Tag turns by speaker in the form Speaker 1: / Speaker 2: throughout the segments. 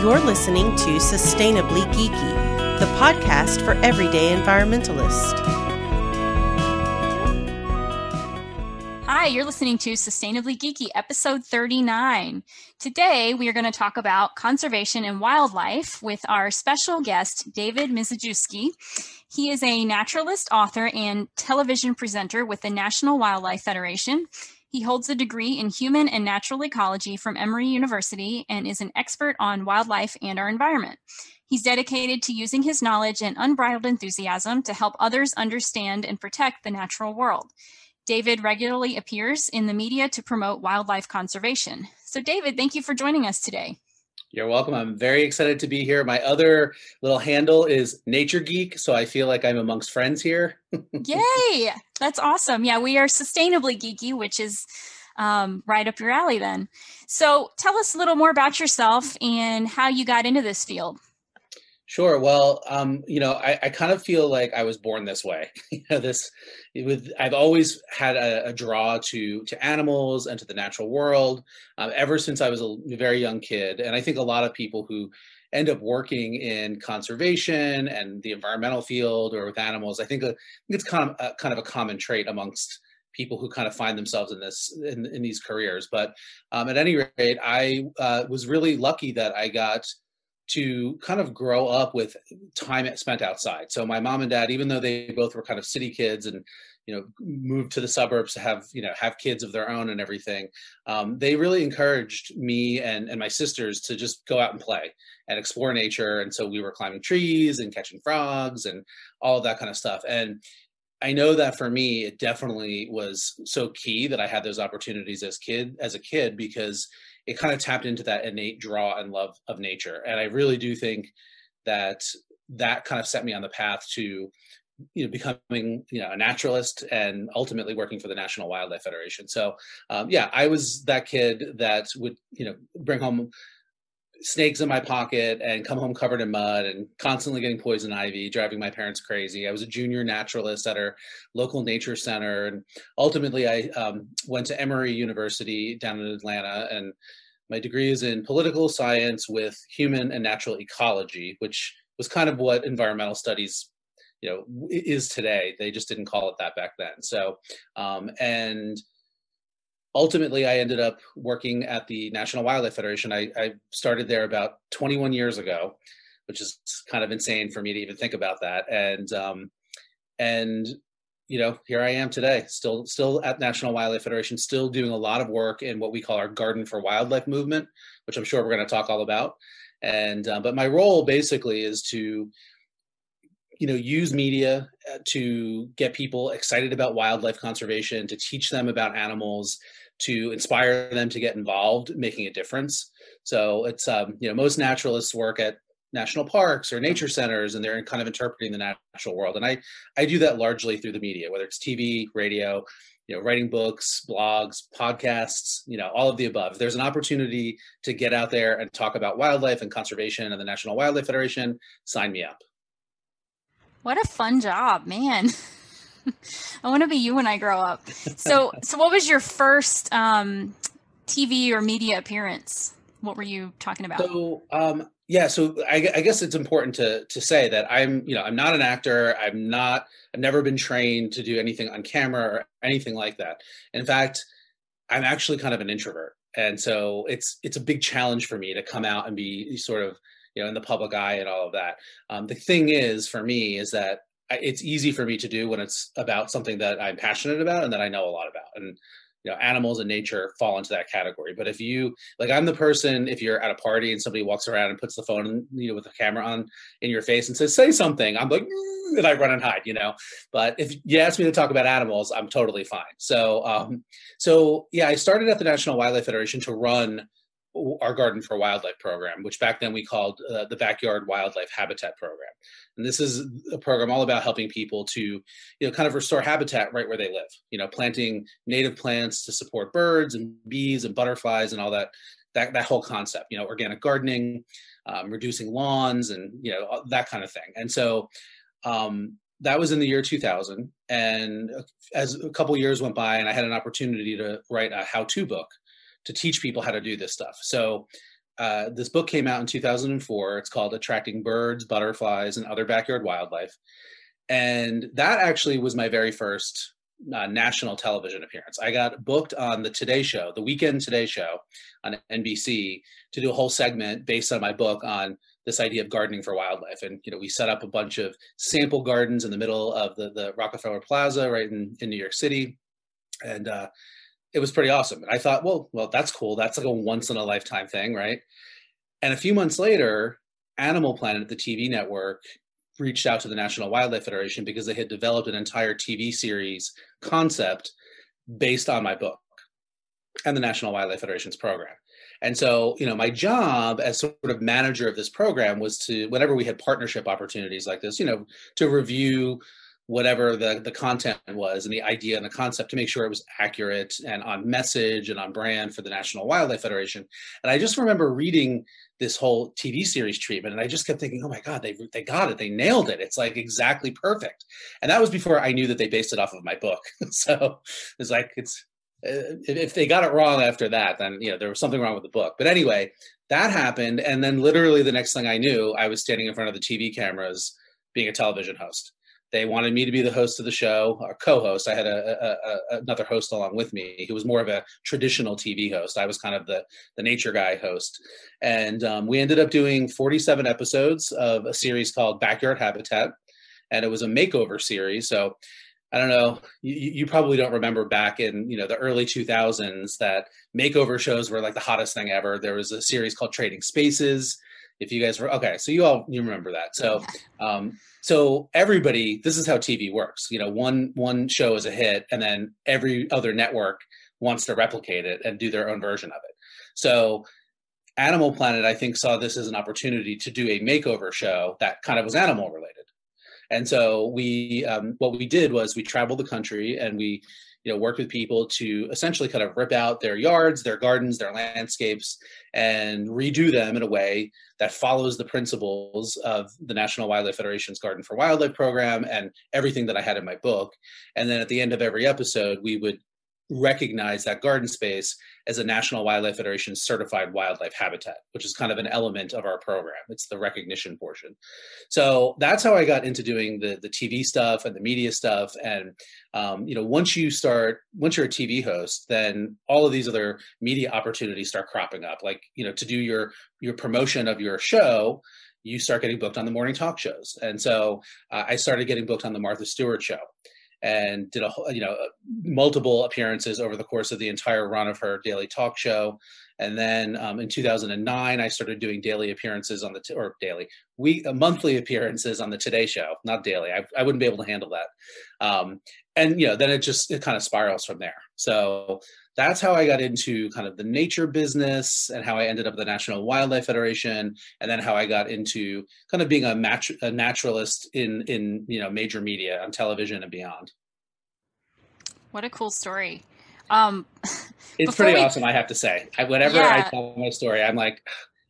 Speaker 1: You're listening to Sustainably Geeky, the podcast for everyday environmentalists.
Speaker 2: Hi, you're listening to Sustainably Geeky, episode 39. Today, we are going to talk about conservation and wildlife with our special guest, David Mizejewski. He is a naturalist, author, and television presenter with the National Wildlife Federation. He holds a degree in human and natural ecology from Emory University and is an expert on wildlife and our environment. He's dedicated to using his knowledge and unbridled enthusiasm to help others understand and protect the natural world. David regularly appears in the media to promote wildlife conservation. So, David, thank you for joining us today.
Speaker 3: You're welcome. I'm very excited to be here. My other little handle is Nature Geek, so I feel like I'm amongst friends here.
Speaker 2: Yay! That's awesome. Yeah, we are sustainably geeky, which is um, right up your alley then. So, tell us a little more about yourself and how you got into this field.
Speaker 3: Sure. Well, um, you know, I, I, kind of feel like I was born this way. you know, this with I've always had a, a, draw to to animals and to the natural world um, ever since I was a very young kid. And I think a lot of people who end up working in conservation and the environmental field or with animals, I think, uh, I think it's kind of a, kind of a common trait amongst people who kind of find themselves in this in, in these careers. But um, at any rate, I uh, was really lucky that I got to kind of grow up with time spent outside. So my mom and dad, even though they both were kind of city kids and you know moved to the suburbs to have you know have kids of their own and everything, um, they really encouraged me and and my sisters to just go out and play and explore nature. And so we were climbing trees and catching frogs and all that kind of stuff. And I know that for me, it definitely was so key that I had those opportunities as kid as a kid because it kind of tapped into that innate draw and love of nature. And I really do think that that kind of set me on the path to you know becoming you know a naturalist and ultimately working for the national wildlife federation so um, yeah i was that kid that would you know bring home snakes in my pocket and come home covered in mud and constantly getting poison ivy, driving my parents crazy. I was a junior naturalist at our local nature center. And ultimately, I um, went to Emory University down in Atlanta. And my degree is in political science with human and natural ecology, which was kind of what environmental studies you know is today. They just didn't call it that back then. So um, and ultimately i ended up working at the national wildlife federation. I, I, started there about 21 years ago which is kind of insane for me to even think about that. And um, and you know here i am today still still at national wildlife federation still doing a lot of work in what we call our garden for wildlife movement which i'm sure we're going to talk all about. And uh, but my role basically is to you know use media uh, to get people excited about wildlife conservation to teach them about animals to inspire them to get involved making a difference. So it's um, you know most naturalists work at national parks or nature centers and they're kind of interpreting the natural world. And i i do that largely through the media whether it's tv radio you know writing books blogs podcasts you know all of the above. If there's an opportunity to get out there and talk about wildlife and conservation and the national wildlife federation sign me up.
Speaker 2: What a fun job man. I want to be you when i grow up. So so what was your first um, tv or media appearance? What were you talking about?
Speaker 3: So um, yeah so I, I, guess it's important to to say that i'm you know i'm not an actor. I'm not i've never been trained to do anything on camera or anything like that. In fact i'm actually kind of an introvert. And so it's it's a big challenge for me to come out and be sort of you know in the public eye and all of that. Um, the thing is for me is that it's easy for me to do when it's about something that i'm passionate about and that i know a lot about. And you know animals and nature fall into that category. But if you like i'm the person if you're at a party and somebody walks around and puts the phone you know with the camera on in your face and says say something i'm like mm, and i run and hide you know? But if you ask me to talk about animals i'm totally fine. So um so yeah i started at the national wildlife federation to run our Garden for Wildlife program, which back then we called uh, the Backyard Wildlife Habitat Program. And this is a program all about helping people to, you know, kind of restore habitat right where they live. You know, planting native plants to support birds and bees and butterflies and all that. That that whole concept. You know, organic gardening, um, reducing lawns, and you know that kind of thing. And so. Um, that was in the year 2000 and as a couple years went by and i had an opportunity to write a how-to book to teach people how to do this stuff. So uh, this book came out in 2004. It's called Attracting Birds, Butterflies, and Other Backyard Wildlife. And that actually was my very first uh, national television appearance. I got booked on the Today Show, the Weekend Today Show on NBC, to do a whole segment based on my book on this idea of gardening for wildlife. And you know, we set up a bunch of sample gardens in the middle of the, the Rockefeller Plaza, right in, in New York City, and uh, it was pretty awesome. And I thought, well, well, that's cool. That's like a once in a lifetime thing, right? And a few months later, Animal Planet, the TV network, reached out to the National Wildlife Federation because they had developed an entire TV series concept based on my book and the National Wildlife Federation's program. And so, you know, my job as sort of manager of this program was to, whenever we had partnership opportunities like this, you know, to review whatever the, the content was and the idea and the concept to make sure it was accurate and on message and on brand for the National Wildlife Federation. And I just remember reading this whole TV series treatment and I just kept thinking, oh my God, they, they got it. They nailed it. It's like exactly perfect. And that was before I knew that they based it off of my book. so it's like, it's, uh, if they got it wrong after that, then, you know, there was something wrong with the book. But anyway, that happened. And then literally the next thing I knew, I was standing in front of the TV cameras being a television host they wanted me to be the host of the show or co-host i had a, a, a, another host along with me who was more of a traditional tv host i was kind of the the nature guy host and um, we ended up doing 47 episodes of a series called backyard habitat and it was a makeover series so I don't know. You, you, probably don't remember back in you know the early 2000s that makeover shows were like the hottest thing ever. There was a series called Trading Spaces. If you guys were okay, so you all you remember that. So um, so everybody this is how tv works. You know one one show is a hit and then every other network wants to replicate it and do their own version of it. So animal planet i think saw this as an opportunity to do a makeover show that kind of was animal related and so we um, what we did was we traveled the country and we you know work with people to essentially kind of rip out their yards their gardens their landscapes and redo them in a way that follows the principles of the national wildlife federation's garden for wildlife program and everything that i had in my book. And then at the end of every episode we would recognize that garden space as a National Wildlife Federation certified wildlife habitat, which is kind of an element of our program. It's the recognition portion. So that's how I got into doing the the TV stuff and the media stuff. And um, you know, once you start, once you're a TV host, then all of these other media opportunities start cropping up. Like you know, to do your your promotion of your show, you start getting booked on the morning talk shows. And so uh, I started getting booked on the Martha Stewart show and did a you know multiple appearances over the course of the entire run of her daily talk show. And then um, in 2009 i started doing daily appearances on the t- or daily week uh, monthly appearances on the today show. Not daily I, I wouldn't be able to handle that. Um, and you know then it just it kind of spirals from there. So that's how I got into kind of the nature business and how I ended up at the National Wildlife Federation, and then how I got into kind of being a, mat- a naturalist in in you know major media on television and beyond.
Speaker 2: What a cool story! Um,
Speaker 3: it's pretty we... awesome, I have to say. I, whenever yeah. I tell my story, I'm like,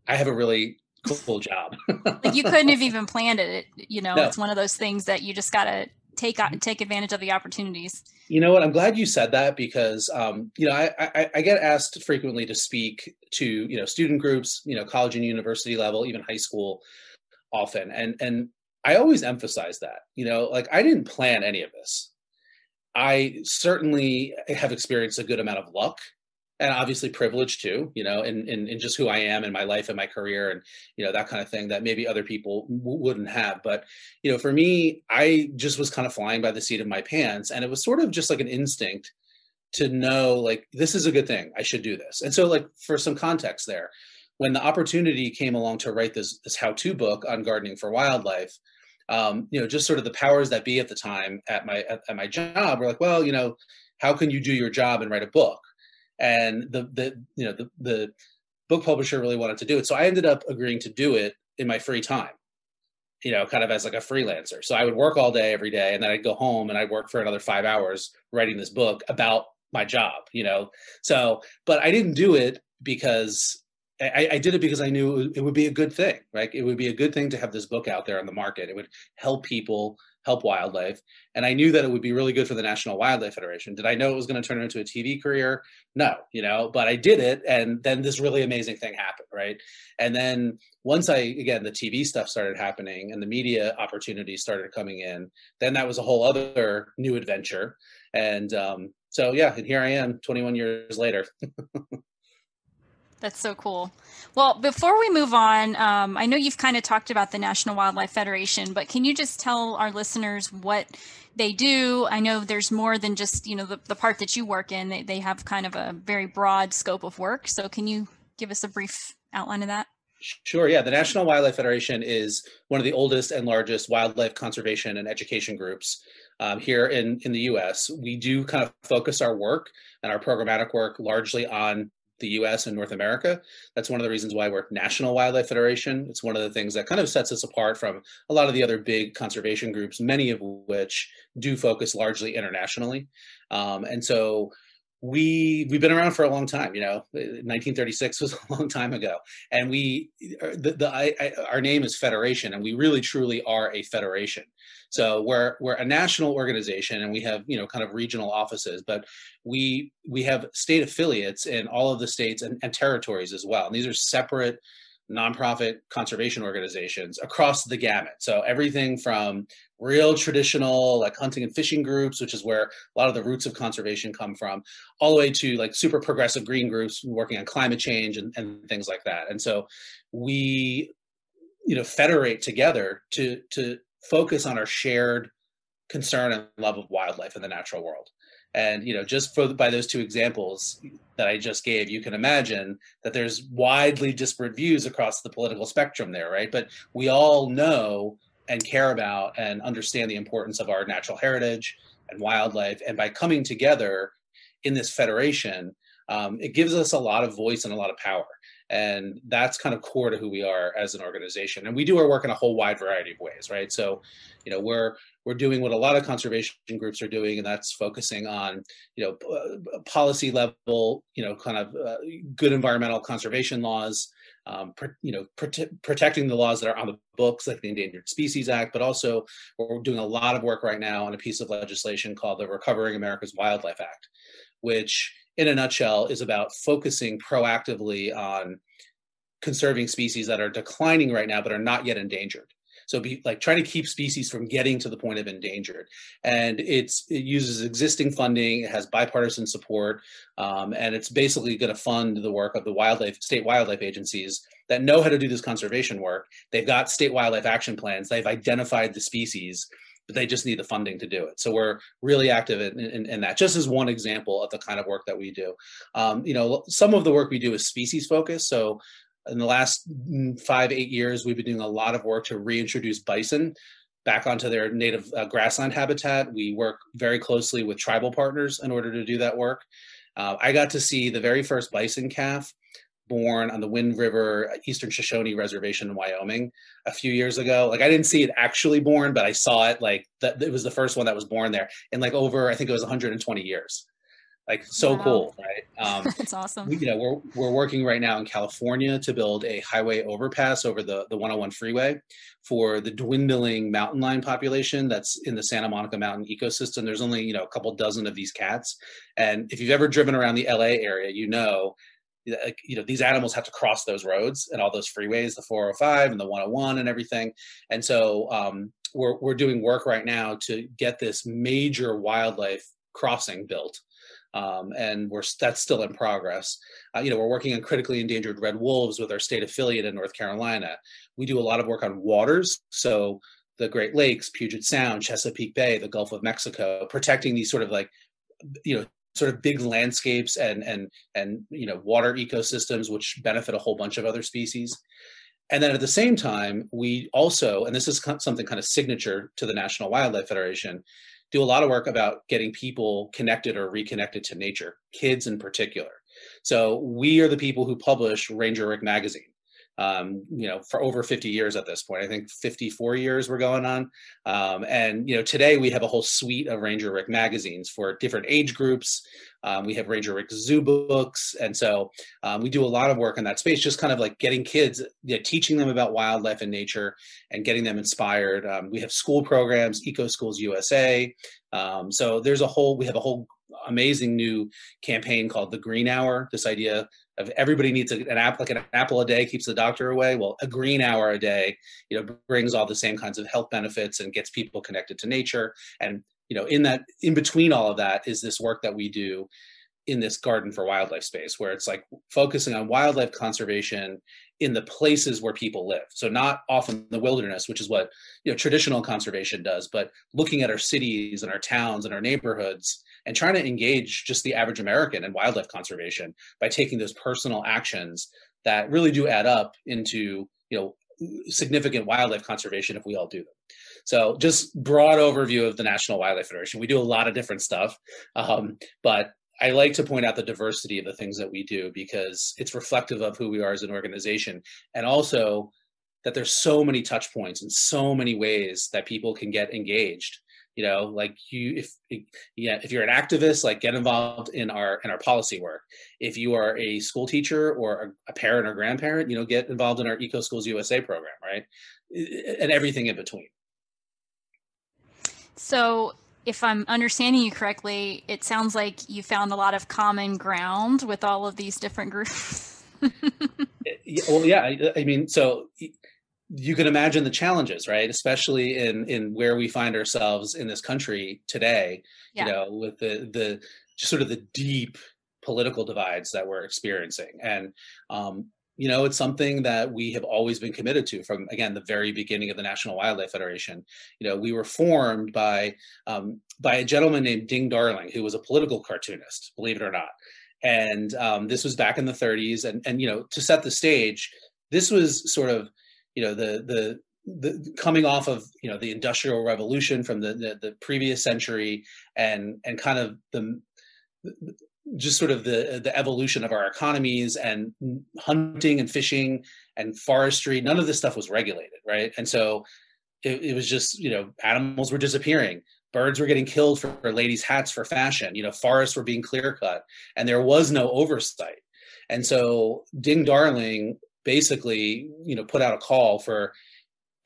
Speaker 3: I have a really cool job.
Speaker 2: like you couldn't have even planned it. You know, no. it's one of those things that you just gotta take take advantage of the opportunities.
Speaker 3: You know what? I'm glad you said that because um, you know I, I, I get asked frequently to speak to you know student groups, you know college and university level, even high school, often, and and I always emphasize that you know like I didn't plan any of this. I certainly have experienced a good amount of luck and obviously privilege too you know in, in, in just who i am in my life and my career and you know that kind of thing that maybe other people w- wouldn't have. But you know for me i just was kind of flying by the seat of my pants and it was sort of just like an instinct to know like this is a good thing i should do this. And so like for some context there when the opportunity came along to write this this how-to book on gardening for wildlife um, you know just sort of the powers that be at the time at my at, at my job were like well you know how can you do your job and write a book and the the you know the the book publisher really wanted to do it so i ended up agreeing to do it in my free time you know kind of as like a freelancer so i would work all day every day and then i'd go home and i'd work for another five hours writing this book about my job you know so but i didn't do it because I, I, did it because I knew it would be a good thing, right? It would be a good thing to have this book out there on the market. It would help people, help wildlife. And I knew that it would be really good for the National Wildlife Federation. Did I know it was going to turn into a TV career? No, you know, but I did it. And then this really amazing thing happened, right? And then once I, again, the TV stuff started happening and the media opportunities started coming in, then that was a whole other new adventure. And um, so, yeah, and here I am 21 years later.
Speaker 2: That's so cool. Well, before we move on, um, I know you've kind of talked about the National Wildlife Federation, but can you just tell our listeners what they do? I know there's more than just you know the, the part that you work in. They, they have kind of a very broad scope of work. So can you give us a brief outline of that?
Speaker 3: Sure. Yeah. The National Wildlife Federation is one of the oldest and largest wildlife conservation and education groups um, here in, in the US. We do kind of focus our work and our programmatic work largely on the US and North America. That's one of the reasons why we're National Wildlife Federation. It's one of the things that kind of sets us apart from a lot of the other big conservation groups, many of which do focus largely internationally. Um, and so we we've been around for a long time you know 1936 was a long time ago. And we the, the I, I, our name is federation and we really truly are a federation. So we're we're a national organization and we have you know kind of regional offices but we we have state affiliates in all of the states and, and territories as well. And these are separate nonprofit conservation organizations across the gamut. So everything from real traditional like hunting and fishing groups, which is where a lot of the roots of conservation come from, all the way to like super progressive green groups working on climate change and, and things like that. And so we, you know, federate together to to focus on our shared concern and love of wildlife in the natural world. And you know, just for by those two examples that I just gave, you can imagine that there's widely disparate views across the political spectrum there, right? But we all know and care about and understand the importance of our natural heritage and wildlife. And by coming together in this federation, um, it gives us a lot of voice and a lot of power. And that's kind of core to who we are as an organization. And we do our work in a whole wide variety of ways, right? So, you know, we're we're doing what a lot of conservation groups are doing, and that's focusing on, you know, uh, policy level, you know, kind of uh, good environmental conservation laws, um, pr- you know, prote- protecting the laws that are on the books, like the Endangered Species Act, but also we're doing a lot of work right now on a piece of legislation called the Recovering America's Wildlife Act, which, in a nutshell, is about focusing proactively on conserving species that are declining right now but are not yet endangered. So be like trying to keep species from getting to the point of endangered. And it's it uses existing funding, it has bipartisan support, um, and it's basically going to fund the work of the wildlife state wildlife agencies that know how to do this conservation work. They've got state wildlife action plans. They've identified the species but they just need the funding to do it. So we're really active in, in, in, that. Just as one example of the kind of work that we do. Um, you know, some of the work we do is species focused. So in the last mm, five, eight years, we've been doing a lot of work to reintroduce bison back onto their native uh, grassland habitat. We work very closely with tribal partners in order to do that work. Uh, I got to see the very first bison calf born on the Wind River Eastern Shoshone Reservation in Wyoming a few years ago. Like I didn't see it actually born, but I saw it like that it was the first one that was born there in like over I think it was 120 years. Like so wow. cool right?
Speaker 2: Um, that's awesome.
Speaker 3: we, you know we're, we're working right now in california to build a highway overpass over the, the 101 freeway for the dwindling mountain lion population that's in the santa monica mountain ecosystem. There's only you know a couple dozen of these cats. And if you've ever driven around the la area you know you know these animals have to cross those roads and all those freeways the 405 and the 101 and everything and so um, we're, we're doing work right now to get this major wildlife crossing built um, and we're that's still in progress. Uh, you know, we're working on critically endangered red wolves with our state affiliate in North Carolina. We do a lot of work on waters, so the Great Lakes, Puget Sound, Chesapeake Bay, the Gulf of Mexico, protecting these sort of like you know sort of big landscapes and and and you know water ecosystems which benefit a whole bunch of other species and then at the same time we also and this is something kind of signature to the national wildlife federation do a lot of work about getting people connected or reconnected to nature, kids in particular. So we are the people who publish Ranger Rick magazine. Um, you know, for over 50 years at this point. I think 54 years we're going on. Um, and, you know, today we have a whole suite of Ranger Rick magazines for different age groups. Um, we have Ranger Rick zoo books. And so um, we do a lot of work in that space, just kind of like getting kids, you know, teaching them about wildlife and nature and getting them inspired. Um, we have school programs, Eco Schools USA. Um, so there's a whole, we have a whole amazing new campaign called the Green Hour. This idea of everybody needs an app like an apple a day keeps the doctor away. Well, a green hour a day, you know, brings all the same kinds of health benefits and gets people connected to nature. And you know, in that in between all of that is this work that we do in this garden for wildlife space where it's like focusing on wildlife conservation in the places where people live so not often the wilderness which is what you know traditional conservation does but looking at our cities and our towns and our neighborhoods and trying to engage just the average American in wildlife conservation by taking those personal actions that really do add up into you know significant wildlife conservation if we all do them. So just broad overview of the National Wildlife Federation. We do a lot of different stuff, um, but I like to point out the diversity of the things that we do because it's reflective of who we are as an organization, and also that there's so many touch points and so many ways that people can get engaged you know like you if yeah if you're an activist like get involved in our in our policy work. If you are a school teacher or a, parent or grandparent you know get involved in our eco schools usa program right? And everything in between.
Speaker 2: So if i'm understanding you correctly it sounds like you found a lot of common ground with all of these different groups.
Speaker 3: Well yeah I, I mean so you can imagine the challenges right? Especially in in where we find ourselves in this country today yeah. you know with the the just sort of the deep political divides that we're experiencing. And um you know it's something that we have always been committed to from again the very beginning of the national wildlife federation. You know we were formed by um, by a gentleman named ding darling who was a political cartoonist believe it or not. And um, this was back in the 30s and and you know to set the stage this was sort of you know the the the coming off of you know the industrial revolution from the the, the previous century and and kind of the, the just sort of the the evolution of our economies and hunting and fishing and forestry none of this stuff was regulated right? And so it, it was just you know animals were disappearing. Birds were getting killed for, for ladies hats for fashion. You know forests were being clear cut. And there was no oversight. And so ding darling basically you know put out a call for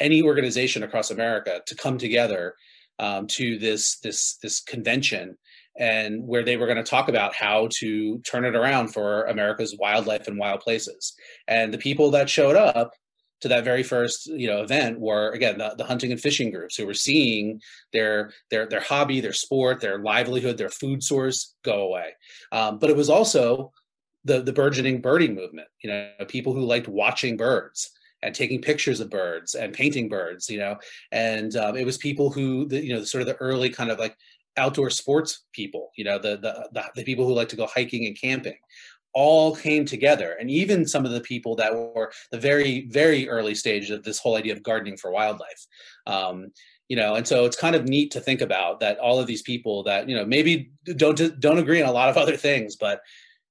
Speaker 3: any organization across America to come together um, to this this this convention and where they were going to talk about how to turn it around for America's wildlife and wild places. And the people that showed up to that very first you know event were again the, the hunting and fishing groups who were seeing their their their hobby, their sport, their livelihood, their food source go away. Um, but it was also the the burgeoning birding movement. You know, people who liked watching birds and taking pictures of birds and painting birds. You know, and um, it was people who the, you know sort of the early kind of like outdoor sports people. You know, the, the the the people who like to go hiking and camping all came together and even some of the people that were the very very early stage of this whole idea of gardening for wildlife um, you know and so it's kind of neat to think about that all of these people that you know maybe don't don't agree on a lot of other things but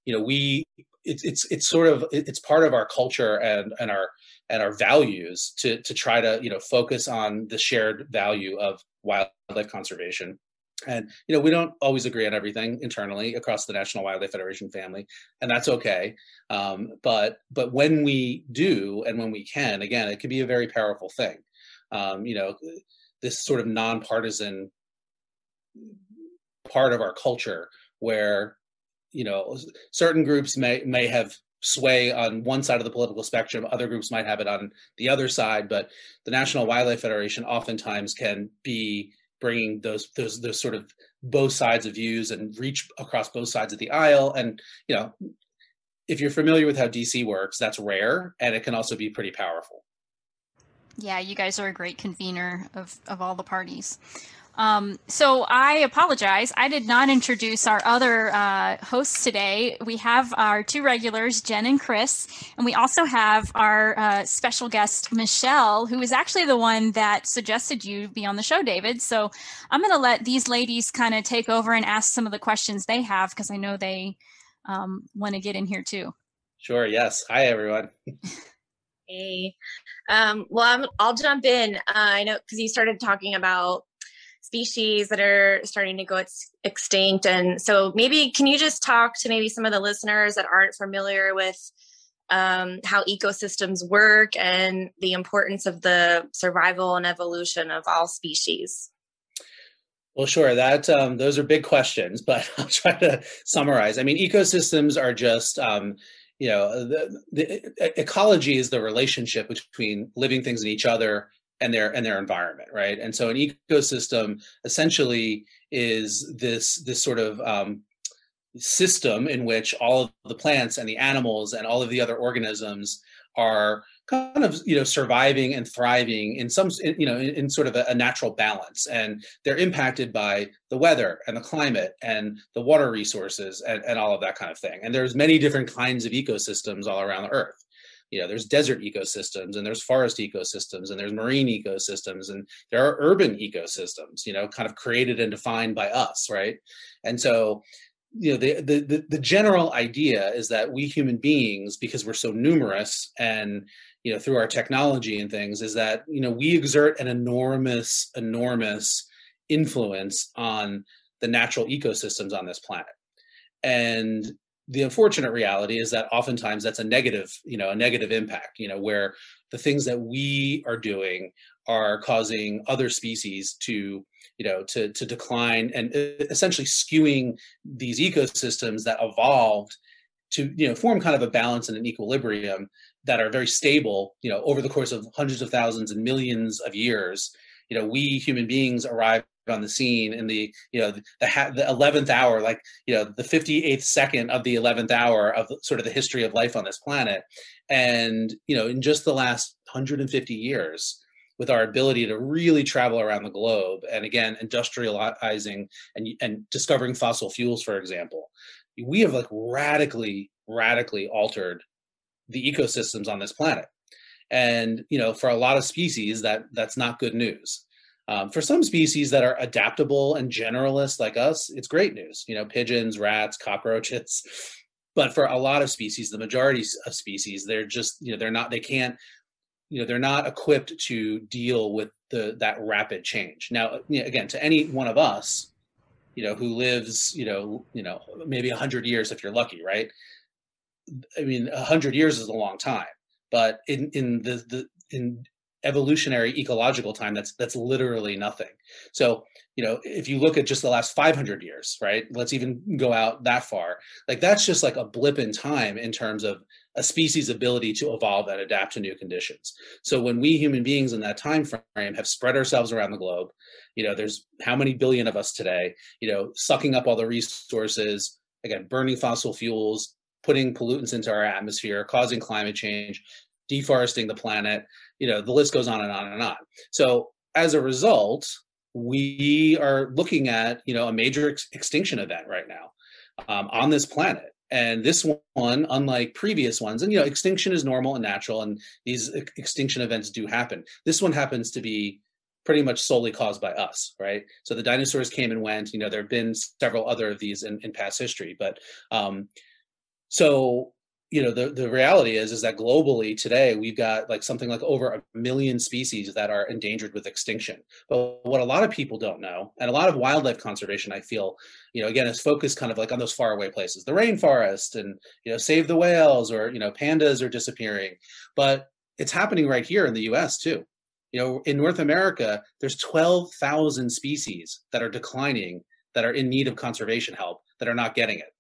Speaker 3: you know we it's it's it's sort of it's part of our culture and and our and our values to to try to you know focus on the shared value of wildlife conservation. And you know we don't always agree on everything internally across the national wildlife federation family and that's okay. Um, but but when we do and when we can again it can be a very powerful thing. Um, you know this sort of nonpartisan part of our culture where you know certain groups may may have sway on one side of the political spectrum other groups might have it on the other side but the national wildlife federation oftentimes can be bringing those those those sort of both sides of views and reach across both sides of the aisle. And you know if you're familiar with how dc works that's rare and it can also be pretty powerful.
Speaker 2: Yeah you guys are a great convener of of all the parties um, so I apologize. I did not introduce our other uh, hosts today. We have our two regulars, Jen and Chris, and we also have our uh, special guest, Michelle, who is actually the one that suggested you be on the show, David. So I'm going to let these ladies kind of take over and ask some of the questions they have because I know they um, want to get in here too.
Speaker 3: Sure. Yes. Hi, everyone.
Speaker 4: Hey, um, well, i will jump in. Uh, I know because you started talking about species that are starting to go ex- extinct, and so maybe can you just talk to maybe some of the listeners that aren't familiar with um, how ecosystems work and the importance of the survival and evolution of all species?
Speaker 3: Well, sure. That um, those are big questions, but I'll try to summarize. I mean, ecosystems are just um, you know the, the ecology is the relationship between living things and each other and their and their environment, right? And so an ecosystem essentially is this this sort of um, system in which all of the plants and the animals and all of the other organisms are kind of you know surviving and thriving in some you know in, in sort of a, a, natural balance. And they're impacted by the weather and the climate and the water resources and, and all of that kind of thing. And there's many different kinds of ecosystems all around the earth you know there's desert ecosystems and there's forest ecosystems and there's marine ecosystems and there are urban ecosystems you know kind of created and defined by us right? And so you know the, the the general idea is that we human beings because we're so numerous and you know through our technology and things is that you know we exert an enormous enormous influence on the natural ecosystems on this planet. And the unfortunate reality is that oftentimes that's a negative you know a negative impact you know where the things that we are doing are causing other species to you know to to decline and uh, essentially skewing these ecosystems that evolved to you know form kind of a balance and an equilibrium that are very stable you know over the course of hundreds of thousands and millions of years you know we human beings arrived on the scene in the you know the, the 11th hour like you know the 58th second of the 11th hour of sort of the history of life on this planet. And you know in just the last 150 years with our ability to really travel around the globe and again industrializing and, and discovering fossil fuels for example we have like radically radically altered the ecosystems on this planet. And you know for a lot of species that that's not good news um, for some species that are adaptable and generalist like us it's great news you know pigeons rats cockroaches. But for a lot of species the majority of species they're just you know they're not they can't you know they're not equipped to deal with the that rapid change. Now you know, again to any one of us you know who lives you know you know maybe 100 years if you're lucky right? I mean 100 years is a long time. But in in the the in evolutionary ecological time that's that's literally nothing. So you know if you look at just the last 500 years right let's even go out that far like that's just like a blip in time in terms of a species ability to evolve and adapt to new conditions. So when we human beings in that time frame have spread ourselves around the globe you know there's how many billion of us today you know sucking up all the resources again burning fossil fuels putting pollutants into our atmosphere causing climate change deforesting the planet you know the list goes on and on and on. So as a result we are looking at you know a major ex- extinction event right now um, on this planet. And this one unlike previous ones and you know extinction is normal and natural and these ex- extinction events do happen. This one happens to be pretty much solely caused by us right? So the dinosaurs came and went you know there have been several other of these in, in past history but um so you know the, the reality is is that globally today we've got like something like over a million species that are endangered with extinction. But what a lot of people don't know and a lot of wildlife conservation i feel you know again is focused kind of like on those faraway places the rainforest and you know save the whales or you know pandas are disappearing. But it's happening right here in the us too. You know in north america there's 12,000 species that are declining that are in need of conservation help that are not getting it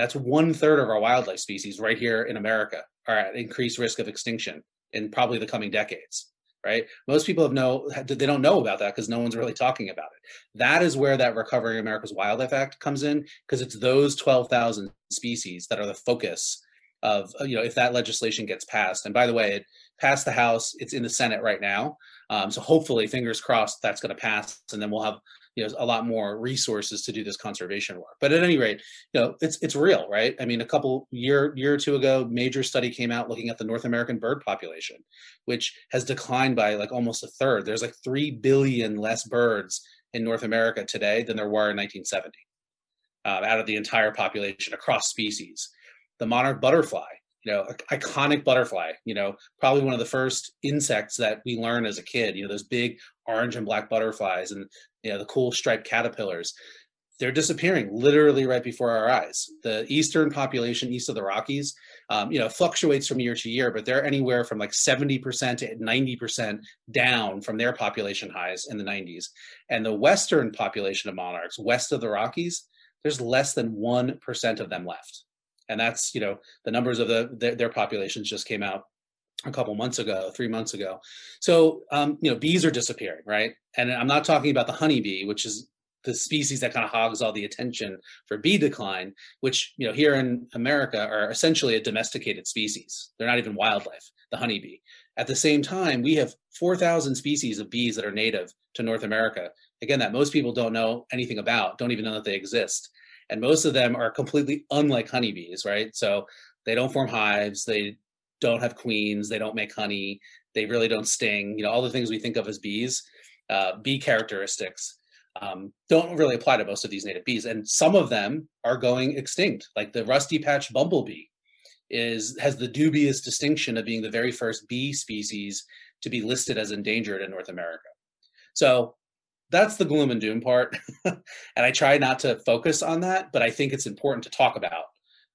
Speaker 3: that's one third of our wildlife species right here in America are at increased risk of extinction in probably the coming decades. Right? Most people have no they don't know about that because no one's really talking about it. That is where that Recovering America's Wildlife Act comes in because it's those twelve thousand species that are the focus of you know if that legislation gets passed. And by the way, it passed the House. It's in the Senate right now. Um, so hopefully, fingers crossed, that's going to pass, and then we'll have you know a lot more resources to do this conservation work. But at any rate you know it's it's real right? I mean a couple year year or two ago major study came out looking at the north american bird population which has declined by like almost a third. There's like 3 billion less birds in north america today than there were in 1970 uh, out of the entire population across species. The monarch butterfly you know, iconic butterfly, you know, probably one of the first insects that we learn as a kid, you know, those big orange and black butterflies and, you know, the cool striped caterpillars. They're disappearing literally right before our eyes. The eastern population, east of the Rockies, um, you know, fluctuates from year to year, but they're anywhere from like 70% to 90% down from their population highs in the 90s. And the western population of monarchs, west of the Rockies, there's less than 1% of them left and that's you know the numbers of the their, their populations just came out a couple months ago, three months ago. So, um, you know, bees are disappearing, right? And I'm not talking about the honeybee, which is the species that kind of hogs all the attention for bee decline, which, you know, here in America are essentially a domesticated species. They're not even wildlife, the honeybee. At the same time, we have 4,000 species of bees that are native to North America. Again, that most people don't know anything about, don't even know that they exist and most of them are completely unlike honeybees, right? So they don't form hives, they don't have queens, they don't make honey, they really don't sting. You know, all the things we think of as bees, uh, bee characteristics um, don't really apply to most of these native bees, and some of them are going extinct. Like the rusty patch bumblebee is has the dubious distinction of being the very first bee species to be listed as endangered in North America. So that's the gloom and doom part. and I try not to focus on that, but I think it's important to talk about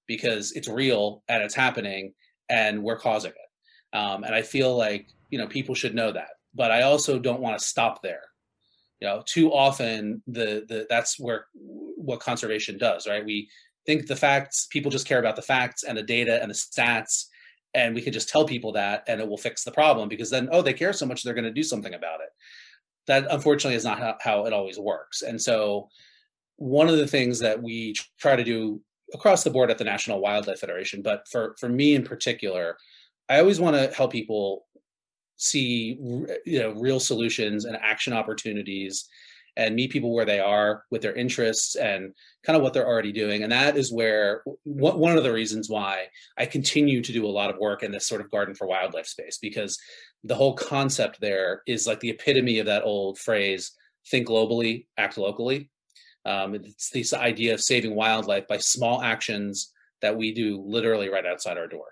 Speaker 3: because it's real and it's happening and we're causing it. Um, and I feel like, you know, people should know that. But I also don't want to stop there. You know, too often the the that's where what conservation does, right? We think the facts, people just care about the facts and the data and the stats and we can just tell people that and it will fix the problem because then oh they care so much they're going to do something about it that unfortunately is not how, how it always works. And so, one of the things that we try to do across the board at the National Wildlife Federation, but for for me in particular, I always want to help people see you know real solutions and action opportunities and meet people where they are with their interests and kind of what they're already doing. And that is where one of the reasons why I continue to do a lot of work in this sort of garden for wildlife space, because the whole concept there is like the epitome of that old phrase think globally, act locally. Um, it's this idea of saving wildlife by small actions that we do literally right outside our door.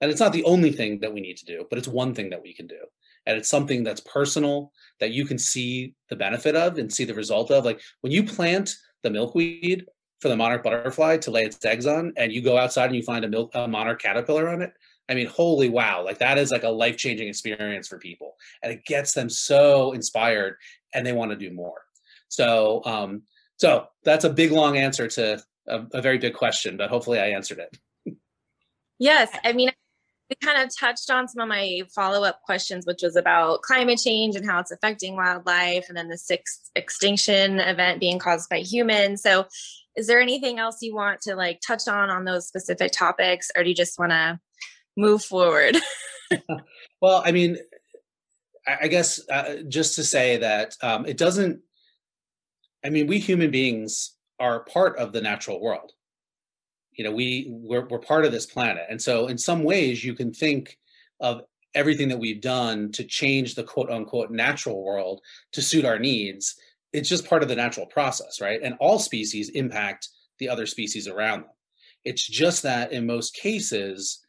Speaker 3: And it's not the only thing that we need to do, but it's one thing that we can do. And it's something that's personal that you can see the benefit of and see the result of. Like when you plant the milkweed for the monarch butterfly to lay its eggs on and you go outside and you find a milk a monarch caterpillar on it i mean holy wow. Like that is like a life-changing experience for people. And it gets them so inspired and they want to do more. So um so that's a big long answer to a, a very big question but hopefully i answered it
Speaker 4: yes i mean we kind of touched on some of my follow up questions, which was about climate change and how it's affecting wildlife, and then the sixth extinction event being caused by humans. So, is there anything else you want to like touch on on those specific topics, or do you just want to move forward?
Speaker 3: well, I mean, I guess uh, just to say that um, it doesn't. I mean, we human beings are part of the natural world. You know we we're, we're part of this planet. And so in some ways you can think of everything that we've done to change the quote unquote natural world to suit our needs. It's just part of the natural process right? And all species impact the other species around them. It's just that in most cases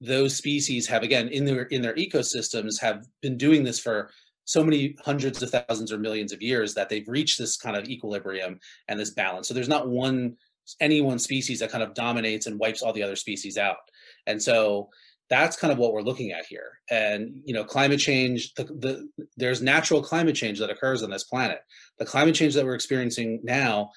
Speaker 3: those species have again in their in their ecosystems have been doing this for so many hundreds of thousands or millions of years that they've reached this kind of equilibrium and this balance so there's not one any one species that kind of dominates and wipes all the other species out. And so that's kind of what we're looking at here. And you know, climate change, the, the there's natural climate change that occurs on this planet. The climate change that we're experiencing now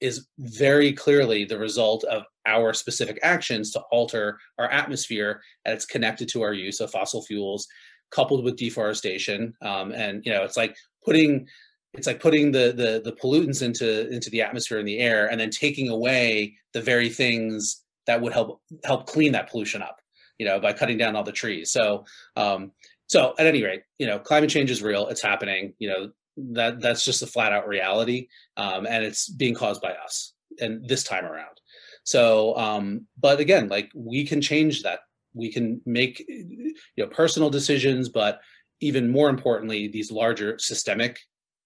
Speaker 3: is very clearly the result of our specific actions to alter our atmosphere and it's connected to our use of fossil fuels coupled with deforestation. Um, and you know it's like putting it's like putting the the the pollutants into into the atmosphere and the air and then taking away the very things that would help help clean that pollution up you know by cutting down all the trees. So um so at any rate you know climate change is real. It's happening. You know that that's just a flat out reality. Um and it's being caused by us and this time around. So um but again like we can change that we can make you know personal decisions but even more importantly these larger systemic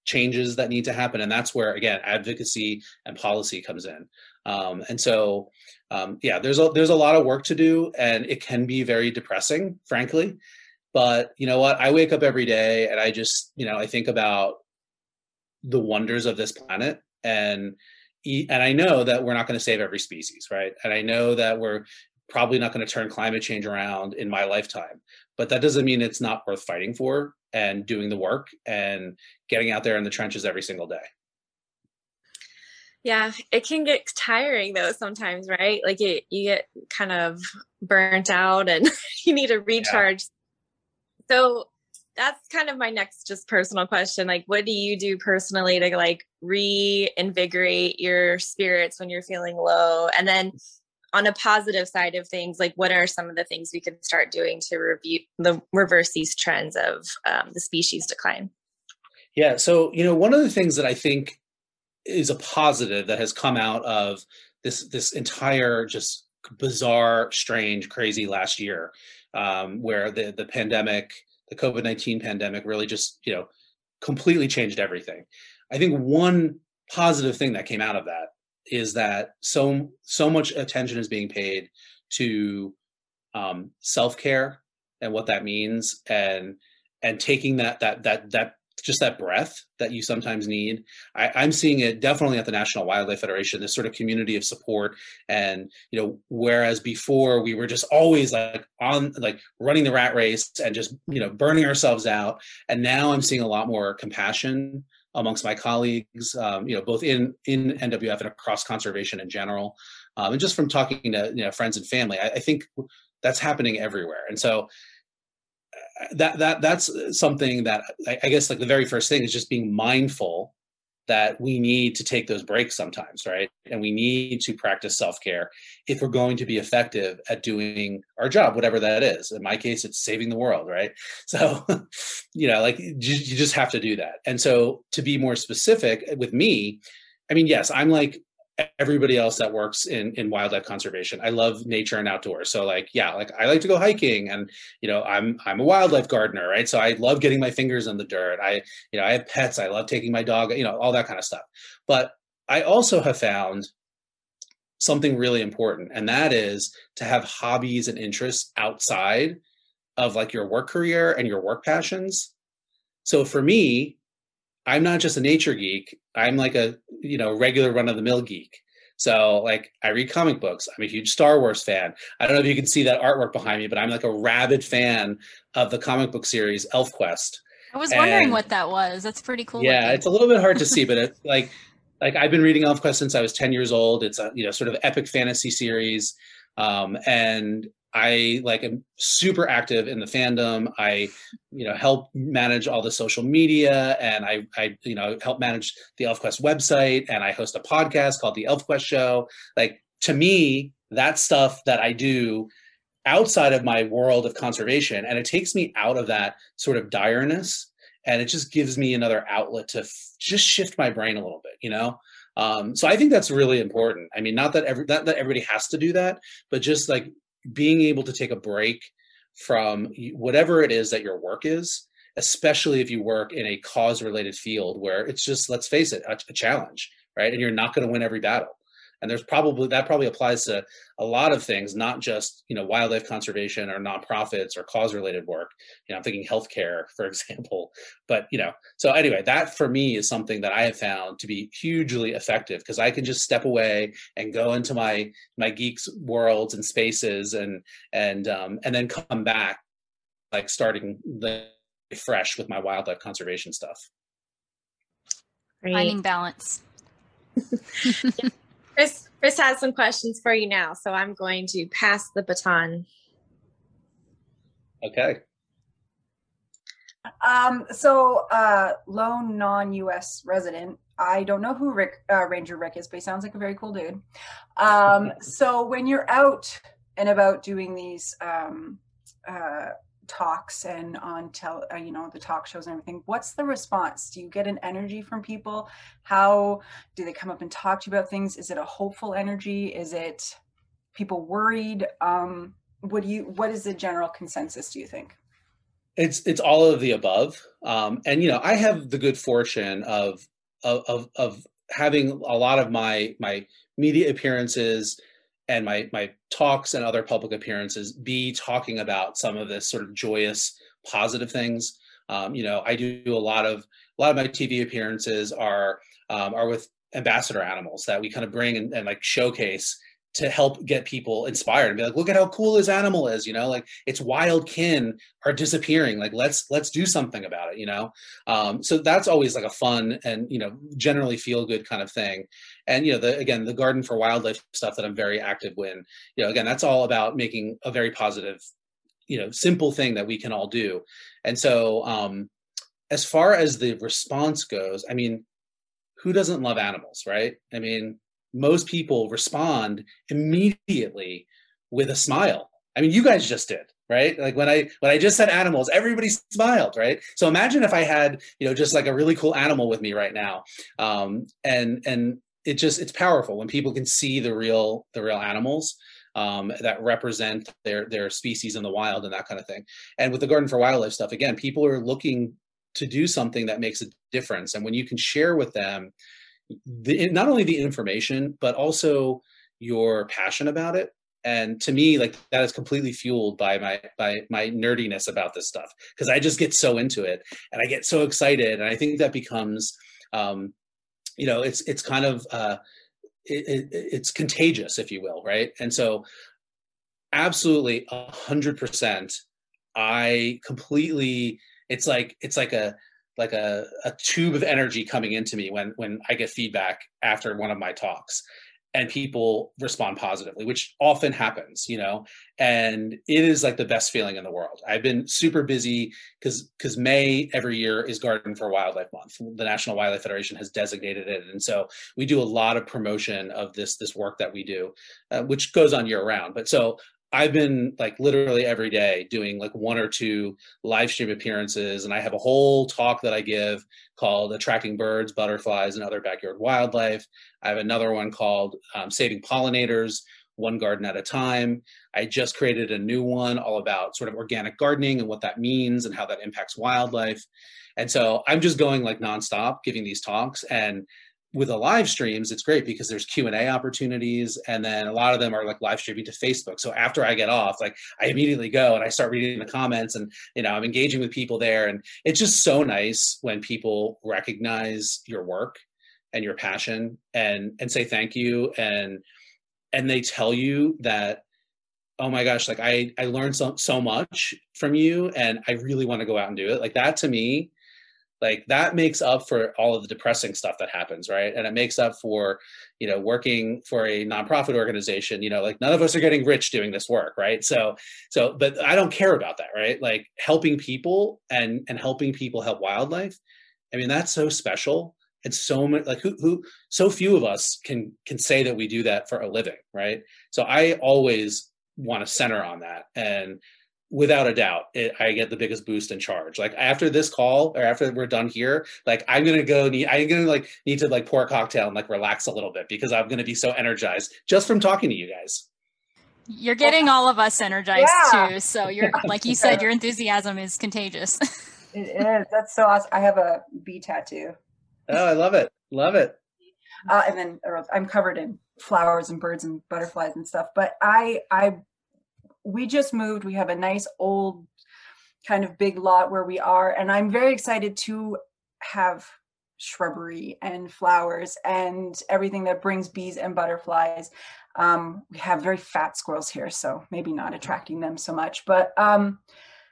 Speaker 3: changes that need to happen. And that's where again advocacy and policy comes in. Um, and so um, yeah there's a there's a lot of work to do and it can be very depressing frankly. But you know what? I wake up every day and i just you know i think about the wonders of this planet. And and i know that we're not going to save every species right? And i know that we're probably not going to turn climate change around in my lifetime but that doesn't mean it's not worth fighting for and doing the work and getting out there in the trenches every single day.
Speaker 4: Yeah, it can get tiring though sometimes, right? Like it, you get kind of burnt out and you need to recharge. Yeah. So that's kind of my next just personal question. Like what do you do personally to like reinvigorate your spirits when you're feeling low? And then on a positive side of things, like what are some of the things we can start doing to review the reverse these trends of um, the species decline?
Speaker 3: Yeah, so you know, one of the things that I think is a positive that has come out of this this entire just bizarre, strange, crazy last year, um, where the the pandemic, the COVID nineteen pandemic, really just you know completely changed everything. I think one positive thing that came out of that is that so so much attention is being paid to um, self care and what that means, and and taking that that that that just that breath that you sometimes need. I, I'm seeing it definitely at the National Wildlife Federation, this sort of community of support. And, you know, whereas before we were just always like on, like running the rat race and just, you know, burning ourselves out. And now I'm seeing a lot more compassion amongst my colleagues, um, you know, both in in NWF and across conservation in general, um, and just from talking to you know friends and family, I, I think that's happening everywhere. And so uh, that that that's something that I, I guess like the very first thing is just being mindful that we need to take those breaks sometimes, right? And we need to practice self care if we're going to be effective at doing our job, whatever that is. In my case, it's saving the world, right? So, you know, like you, you just have to do that. And so, to be more specific with me, I mean, yes, I'm like everybody else that works in in wildlife conservation. I love nature and outdoors. So like yeah, like I like to go hiking and you know, I'm I'm a wildlife gardener, right? So I love getting my fingers in the dirt. I you know, I have pets. I love taking my dog, you know, all that kind of stuff. But I also have found something really important and that is to have hobbies and interests outside of like your work career and your work passions. So for me, I'm not just a nature geek. I'm like a you know regular run of the mill geek. So like I read comic books. I'm a huge Star Wars fan. I don't know if you can see that artwork behind me, but I'm like a rabid fan of the comic book series ElfQuest.
Speaker 2: I was wondering and, what that was. That's pretty cool.
Speaker 3: Yeah, looking. it's a little bit hard to see, but it's like like I've been reading ElfQuest since I was 10 years old. It's a you know sort of epic fantasy series. Um, and I like am super active in the fandom. I, you know, help manage all the social media and I, I, you know, help manage the ElfQuest website and I host a podcast called the ElfQuest Show. Like to me, that stuff that I do outside of my world of conservation and it takes me out of that sort of direness and it just gives me another outlet to f- just shift my brain a little bit, you know? Um, so I think that's really important. I mean, not that every not that everybody has to do that, but just like being able to take a break from whatever it is that your work is especially if you work in a cause related field where it's just let's face it a, a challenge right? And you're not going to win every battle and there's probably that probably applies to a lot of things not just you know wildlife conservation or nonprofits or cause related work. You know i'm thinking healthcare for example. But you know so anyway that for me is something that i have found to be hugely effective because i can just step away and go into my my geeks worlds and spaces and and um and then come back like starting the fresh with my wildlife conservation stuff.
Speaker 2: Finding balance
Speaker 4: Chris, Chris has some questions for you now, so I'm going to pass the baton.
Speaker 3: Okay.
Speaker 5: Um, so, uh, lone non-U.S. resident. I don't know who Rick uh, Ranger Rick is, but he sounds like a very cool dude. Um, so when you're out and about doing these um, uh, talks and on tell uh, you know the talk shows and everything what's the response? Do you get an energy from people? How do they come up and talk to you about things? Is it a hopeful energy? Is it people worried? Um what do you what is the general consensus do you think?
Speaker 3: It's it's all of the above, um, and you know I have the good fortune of of of, of having a lot of my my media appearances and my my talks and other public appearances be talking about some of this sort of joyous positive things. Um, you know i do a lot of a lot of my tv appearances are um, are with ambassador animals that we kind of bring and, and like showcase to help get people inspired and be like look at how cool this animal is you know like its wild kin are disappearing. Like let's let's do something about it you know? Um, so that's always like a fun and you know generally feel good kind of thing and you know the again the garden for wildlife stuff that i'm very active in you know again that's all about making a very positive you know simple thing that we can all do and so um as far as the response goes i mean who doesn't love animals right i mean most people respond immediately with a smile. I mean, you guys just did, right? Like when I when I just said animals, everybody smiled, right? So imagine if I had, you know, just like a really cool animal with me right now, um, and and it just it's powerful when people can see the real the real animals um, that represent their their species in the wild and that kind of thing. And with the Garden for Wildlife stuff, again, people are looking to do something that makes a difference, and when you can share with them the, not only the information but also your passion about it and to me like that is completely fueled by my by my nerdiness about this stuff because i just get so into it and i get so excited and i think that becomes um you know it's it's kind of uh it, it, it's contagious if you will right? And so absolutely a hundred percent i completely it's like it's like a like a, a tube of energy coming into me when when I get feedback after one of my talks and people respond positively which often happens you know and it is like the best feeling in the world. I've been super busy because because may every year is garden for wildlife month. The national wildlife federation has designated it and so we do a lot of promotion of this this work that we do uh, which goes on year round but so I've been like literally every day doing like one or two live stream appearances, and I have a whole talk that I give called Attracting Birds, Butterflies, and Other Backyard Wildlife. I have another one called um, Saving Pollinators, One Garden at a Time. I just created a new one all about sort of organic gardening and what that means and how that impacts wildlife. And so I'm just going like nonstop giving these talks. And with the live streams it's great because there's q&a opportunities and then a lot of them are like live streaming to facebook. So after i get off like i immediately go and i start reading the comments and you know i'm engaging with people there. And it's just so nice when people recognize your work and your passion and and say thank you. And and they tell you that oh my gosh like i i learned so, so much from you and i really want to go out and do it. Like that to me like that makes up for all of the depressing stuff that happens right? And it makes up for you know working for a nonprofit organization you know like none of us are getting rich doing this work right? So so but i don't care about that right? Like helping people and and helping people help wildlife i mean that's so special. And so many like who who so few of us can can say that we do that for a living right? So i always want to center on that. And without a doubt it, i get the biggest boost in charge. Like after this call or after we're done here like i'm gonna go need i'm gonna like need to like pour a cocktail and like relax a little bit because i'm gonna be so energized just from talking to you guys.
Speaker 2: You're getting all of us energized yeah. too so you're like you said your enthusiasm is contagious.
Speaker 5: It is. That's so awesome i have a bee tattoo.
Speaker 3: Oh i love it. Love it.
Speaker 5: Uh, and then i'm covered in flowers and birds and butterflies and stuff but i i we just moved. We have a nice old kind of big lot where we are. And I'm very excited to have shrubbery and flowers and everything that brings bees and butterflies. Um, we have very fat squirrels here, so maybe not attracting them so much. But um,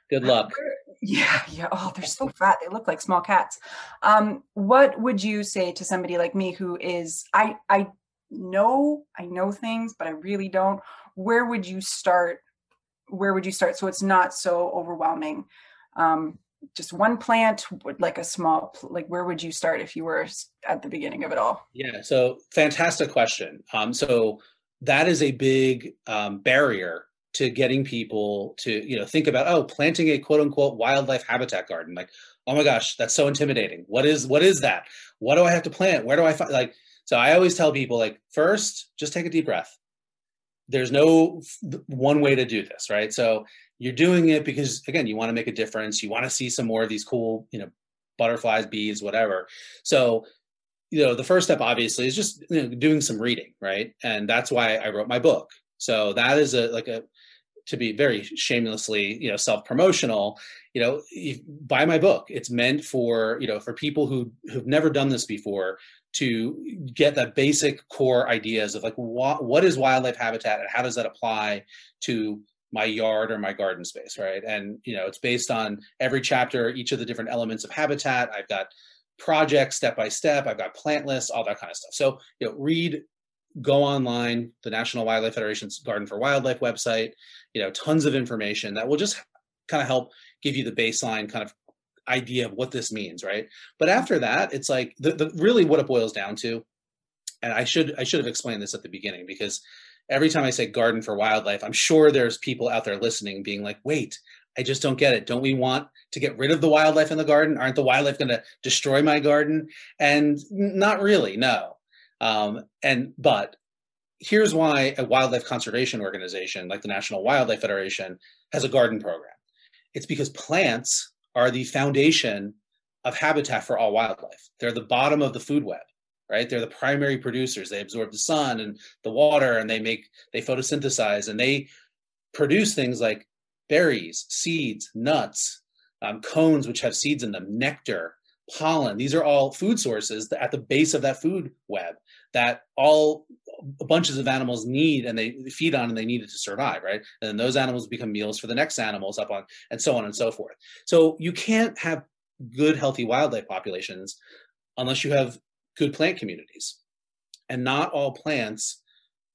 Speaker 3: good luck.
Speaker 5: Yeah, yeah. Oh, they're so fat. They look like small cats. Um, what would you say to somebody like me who is I I know I know things, but I really don't. Where would you start where would you start? So it's not so overwhelming. Um, just one plant like a small like where would you start if you were at the beginning of it all?
Speaker 3: Yeah so fantastic question. Um, so that is a big um, barrier to getting people to you know think about oh planting a quote unquote wildlife habitat garden like oh my gosh that's so intimidating. What is what is that? What do i have to plant? Where do i find like so i always tell people like first just take a deep breath there's no one way to do this, right? So you're doing it because again, you want to make a difference. You want to see some more of these cool, you know, butterflies, bees, whatever. So you know the first step obviously is just you know, doing some reading right and that's why i wrote my book so that is a like a to be very shamelessly you know self promotional you know buy my book it's meant for you know for people who who've never done this before to get the basic core ideas of like what what is wildlife habitat and how does that apply to my yard or my garden space right and you know it's based on every chapter each of the different elements of habitat i've got projects step by step. I've got plant lists, all that kind of stuff. So, you know, read, go online, the National Wildlife Federation's Garden for Wildlife website, you know, tons of information that will just kind of help give you the baseline kind of idea of what this means, right? But after that, it's like the, the really what it boils down to, and I should I should have explained this at the beginning because every time I say garden for wildlife, I'm sure there's people out there listening being like, wait, I just don't get it. Don't we want to get rid of the wildlife in the garden? Aren't the wildlife going to destroy my garden? And not really, no. Um, and but here's why a wildlife conservation organization like the National Wildlife Federation has a garden program. It's because plants are the foundation of habitat for all wildlife. They're the bottom of the food web, right? They're the primary producers. They absorb the sun and the water and they make they photosynthesize and they produce things like berries, seeds, nuts, um, cones which have seeds in them, nectar, pollen. These are all food sources at the base of that food web that all bunches of animals need and they feed on and they need it to survive, right? And then those animals become meals for the next animals up on and so on and so forth. So you can't have good, healthy wildlife populations unless you have good plant communities. And not all plants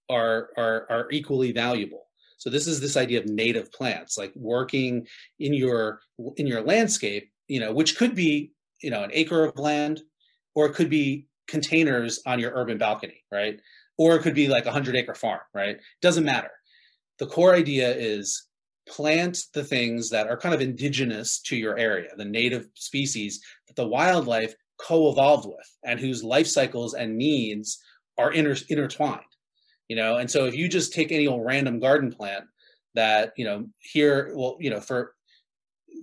Speaker 3: are are, are equally valuable. So this is this idea of native plants, like working in your in your landscape, you know, which could be you know an acre of land, or it could be containers on your urban balcony, right? Or it could be like a hundred acre farm, right? Doesn't matter. The core idea is plant the things that are kind of indigenous to your area, the native species that the wildlife co-evolved with and whose life cycles and needs are inter- intertwined you know and so if you just take any old random garden plant that you know here well you know for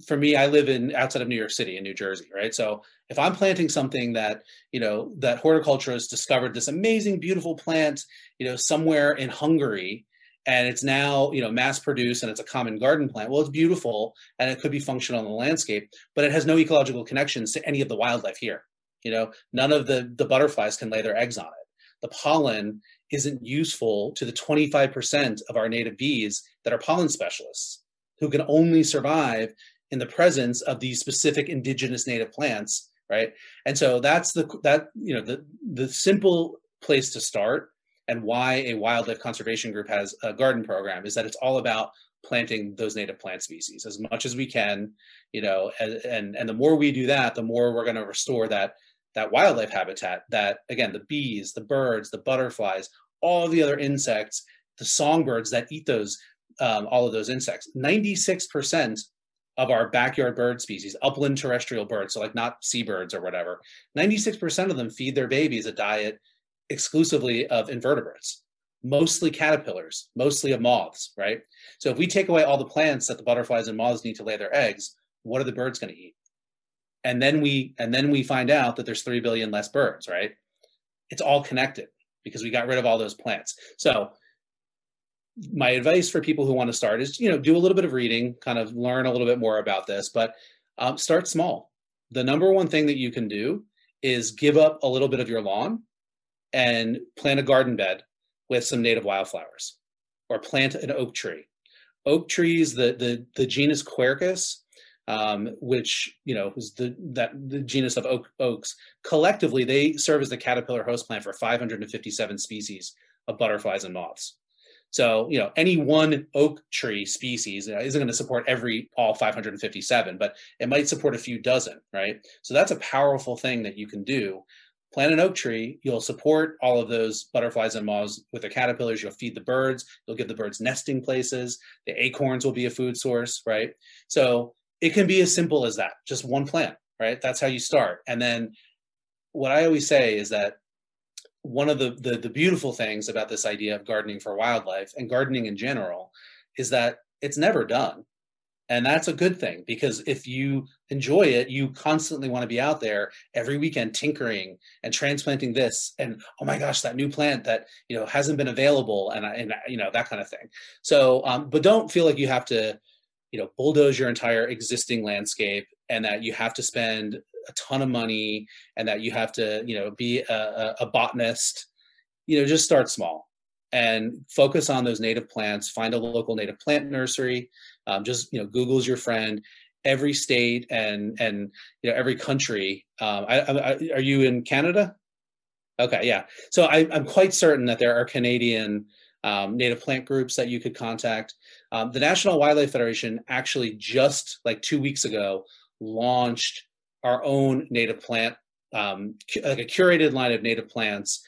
Speaker 3: for me i live in outside of new york city in new jersey right? So if i'm planting something that you know that horticulturists discovered this amazing beautiful plant you know somewhere in hungary and it's now you know mass produced and it's a common garden plant well it's beautiful and it could be functional in the landscape but it has no ecological connections to any of the wildlife here. You know none of the the butterflies can lay their eggs on it. The pollen isn't useful to the 25% of our native bees that are pollen specialists who can only survive in the presence of these specific indigenous native plants right? And so that's the that you know the the simple place to start and why a wildlife conservation group has a garden program is that it's all about planting those native plant species as much as we can you know and and, and the more we do that the more we're going to restore that that wildlife habitat that again the bees the birds the butterflies all the other insects the songbirds that eat those um, all of those insects. 96% of our backyard bird species upland terrestrial birds so like not seabirds or whatever 96% of them feed their babies a diet exclusively of invertebrates mostly caterpillars mostly of moths right? So if we take away all the plants that the butterflies and moths need to lay their eggs what are the birds going to eat? And then we and then we find out that there's 3 billion less birds right? It's all connected because we got rid of all those plants. So my advice for people who want to start is you know do a little bit of reading kind of learn a little bit more about this but um, start small the number one thing that you can do is give up a little bit of your lawn and plant a garden bed with some native wildflowers or plant an oak tree oak trees the the, the genus quercus um, which you know is the that the genus of oak, oaks. Collectively, they serve as the caterpillar host plant for 557 species of butterflies and moths. So you know any one oak tree species uh, isn't going to support every all 557, but it might support a few dozen, right? So that's a powerful thing that you can do. Plant an oak tree, you'll support all of those butterflies and moths with their caterpillars. You'll feed the birds. You'll give the birds nesting places. The acorns will be a food source, right? So it can be as simple as that just one plant right that's how you start and then what i always say is that one of the, the the beautiful things about this idea of gardening for wildlife and gardening in general is that it's never done. And that's a good thing because if you enjoy it you constantly want to be out there every weekend tinkering and transplanting this and oh my gosh that new plant that you know hasn't been available and, and you know that kind of thing. So um, but don't feel like you have to you know bulldoze your entire existing landscape and that you have to spend a ton of money and that you have to you know be a, a botanist you know just start small and focus on those native plants. Find a local native plant nursery. Um, just you know google's your friend. Every state and and you know every country um, I, I, are you in canada? Okay yeah. So I, am quite certain that there are canadian um, native plant groups that you could contact. Um, the national wildlife federation actually just like two weeks ago launched our own native plant um, like a curated line of native plants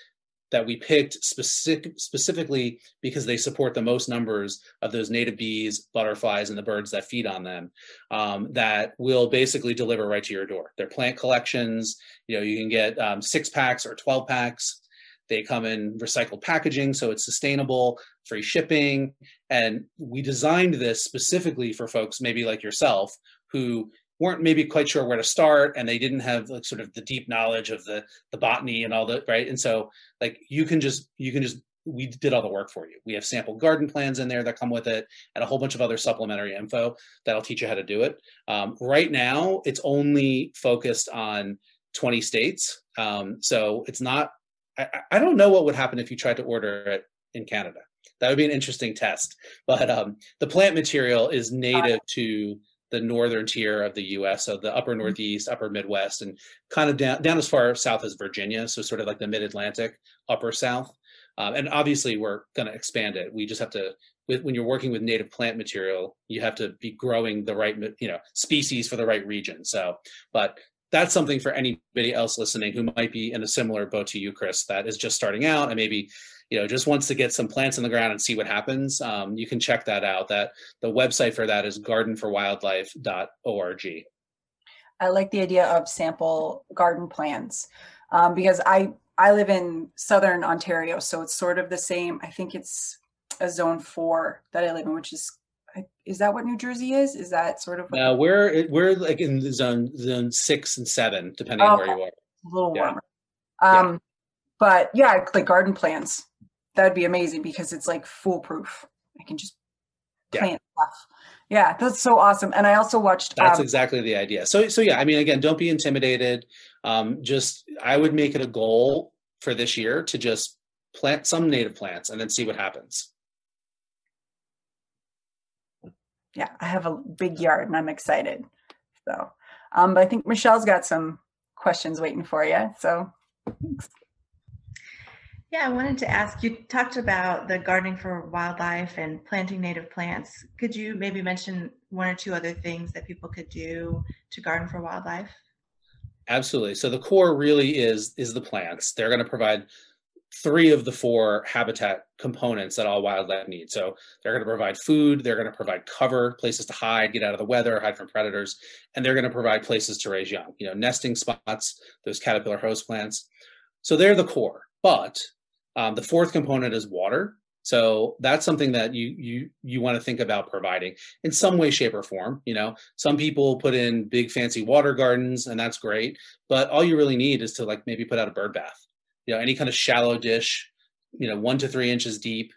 Speaker 3: that we picked specific, specifically because they support the most numbers of those native bees, butterflies, and the birds that feed on them. Um, that will basically deliver right to your door. They're plant collections. You know, you can get um, six packs or twelve packs. They come in recycled packaging, so it's sustainable, free shipping. And we designed this specifically for folks, maybe like yourself, who weren't maybe quite sure where to start and they didn't have like sort of the deep knowledge of the the botany and all the right? And so like you can just you can just we did all the work for you. We have sample garden plans in there that come with it and a whole bunch of other supplementary info that'll teach you how to do it. Um, right now it's only focused on 20 states. Um, so it's not I, I don't know what would happen if you tried to order it in canada. That would be an interesting test. But um, the plant material is native to the northern tier of the U.S., so the upper mm-hmm. Northeast, upper Midwest, and kind of down down as far south as Virginia, so sort of like the Mid Atlantic, upper South. Um, and obviously, we're going to expand it. We just have to, with, when you're working with native plant material, you have to be growing the right, you know, species for the right region. So, but that's something for anybody else listening who might be in a similar boat to you, Chris, that is just starting out and maybe you know just wants to get some plants in the ground and see what happens um, you can check that out that the website for that is gardenforwildlife.org
Speaker 5: i like the idea of sample garden plans um, because i i live in southern ontario so it's sort of the same i think it's a zone four that i live in which is is that what New Jersey is? Is that sort of?
Speaker 3: No, we're we're like in the zone zone six and seven, depending on where you are.
Speaker 5: A little yeah. warmer. Um, yeah. but yeah, like garden plants that would be amazing because it's like foolproof. I can just plant yeah. stuff. Yeah, that's so awesome. And I also watched.
Speaker 3: That's um, exactly the idea. So, so yeah, I mean, again, don't be intimidated. Um, just, I would make it a goal for this year to just plant some native plants and then see what happens.
Speaker 5: Yeah, I have a big yard and I'm excited. So, um, but I think Michelle's got some questions waiting for you. So, thanks.
Speaker 6: Yeah, I wanted to ask you talked about the gardening for wildlife and planting native plants. Could you maybe mention one or two other things that people could do to garden for wildlife?
Speaker 3: Absolutely. So the core really is is the plants. They're going to provide three of the four habitat components that all wildlife need. So they're going to provide food, they're going to provide cover, places to hide, get out of the weather, hide from predators, and they're going to provide places to raise young, you know, nesting spots, those caterpillar host plants. So they're the core. But um, the fourth component is water. So that's something that you you you want to think about providing in some way, shape, or form. You know, some people put in big fancy water gardens, and that's great. But all you really need is to like maybe put out a bird bath. You know, any kind of shallow dish, you know, one to three inches deep.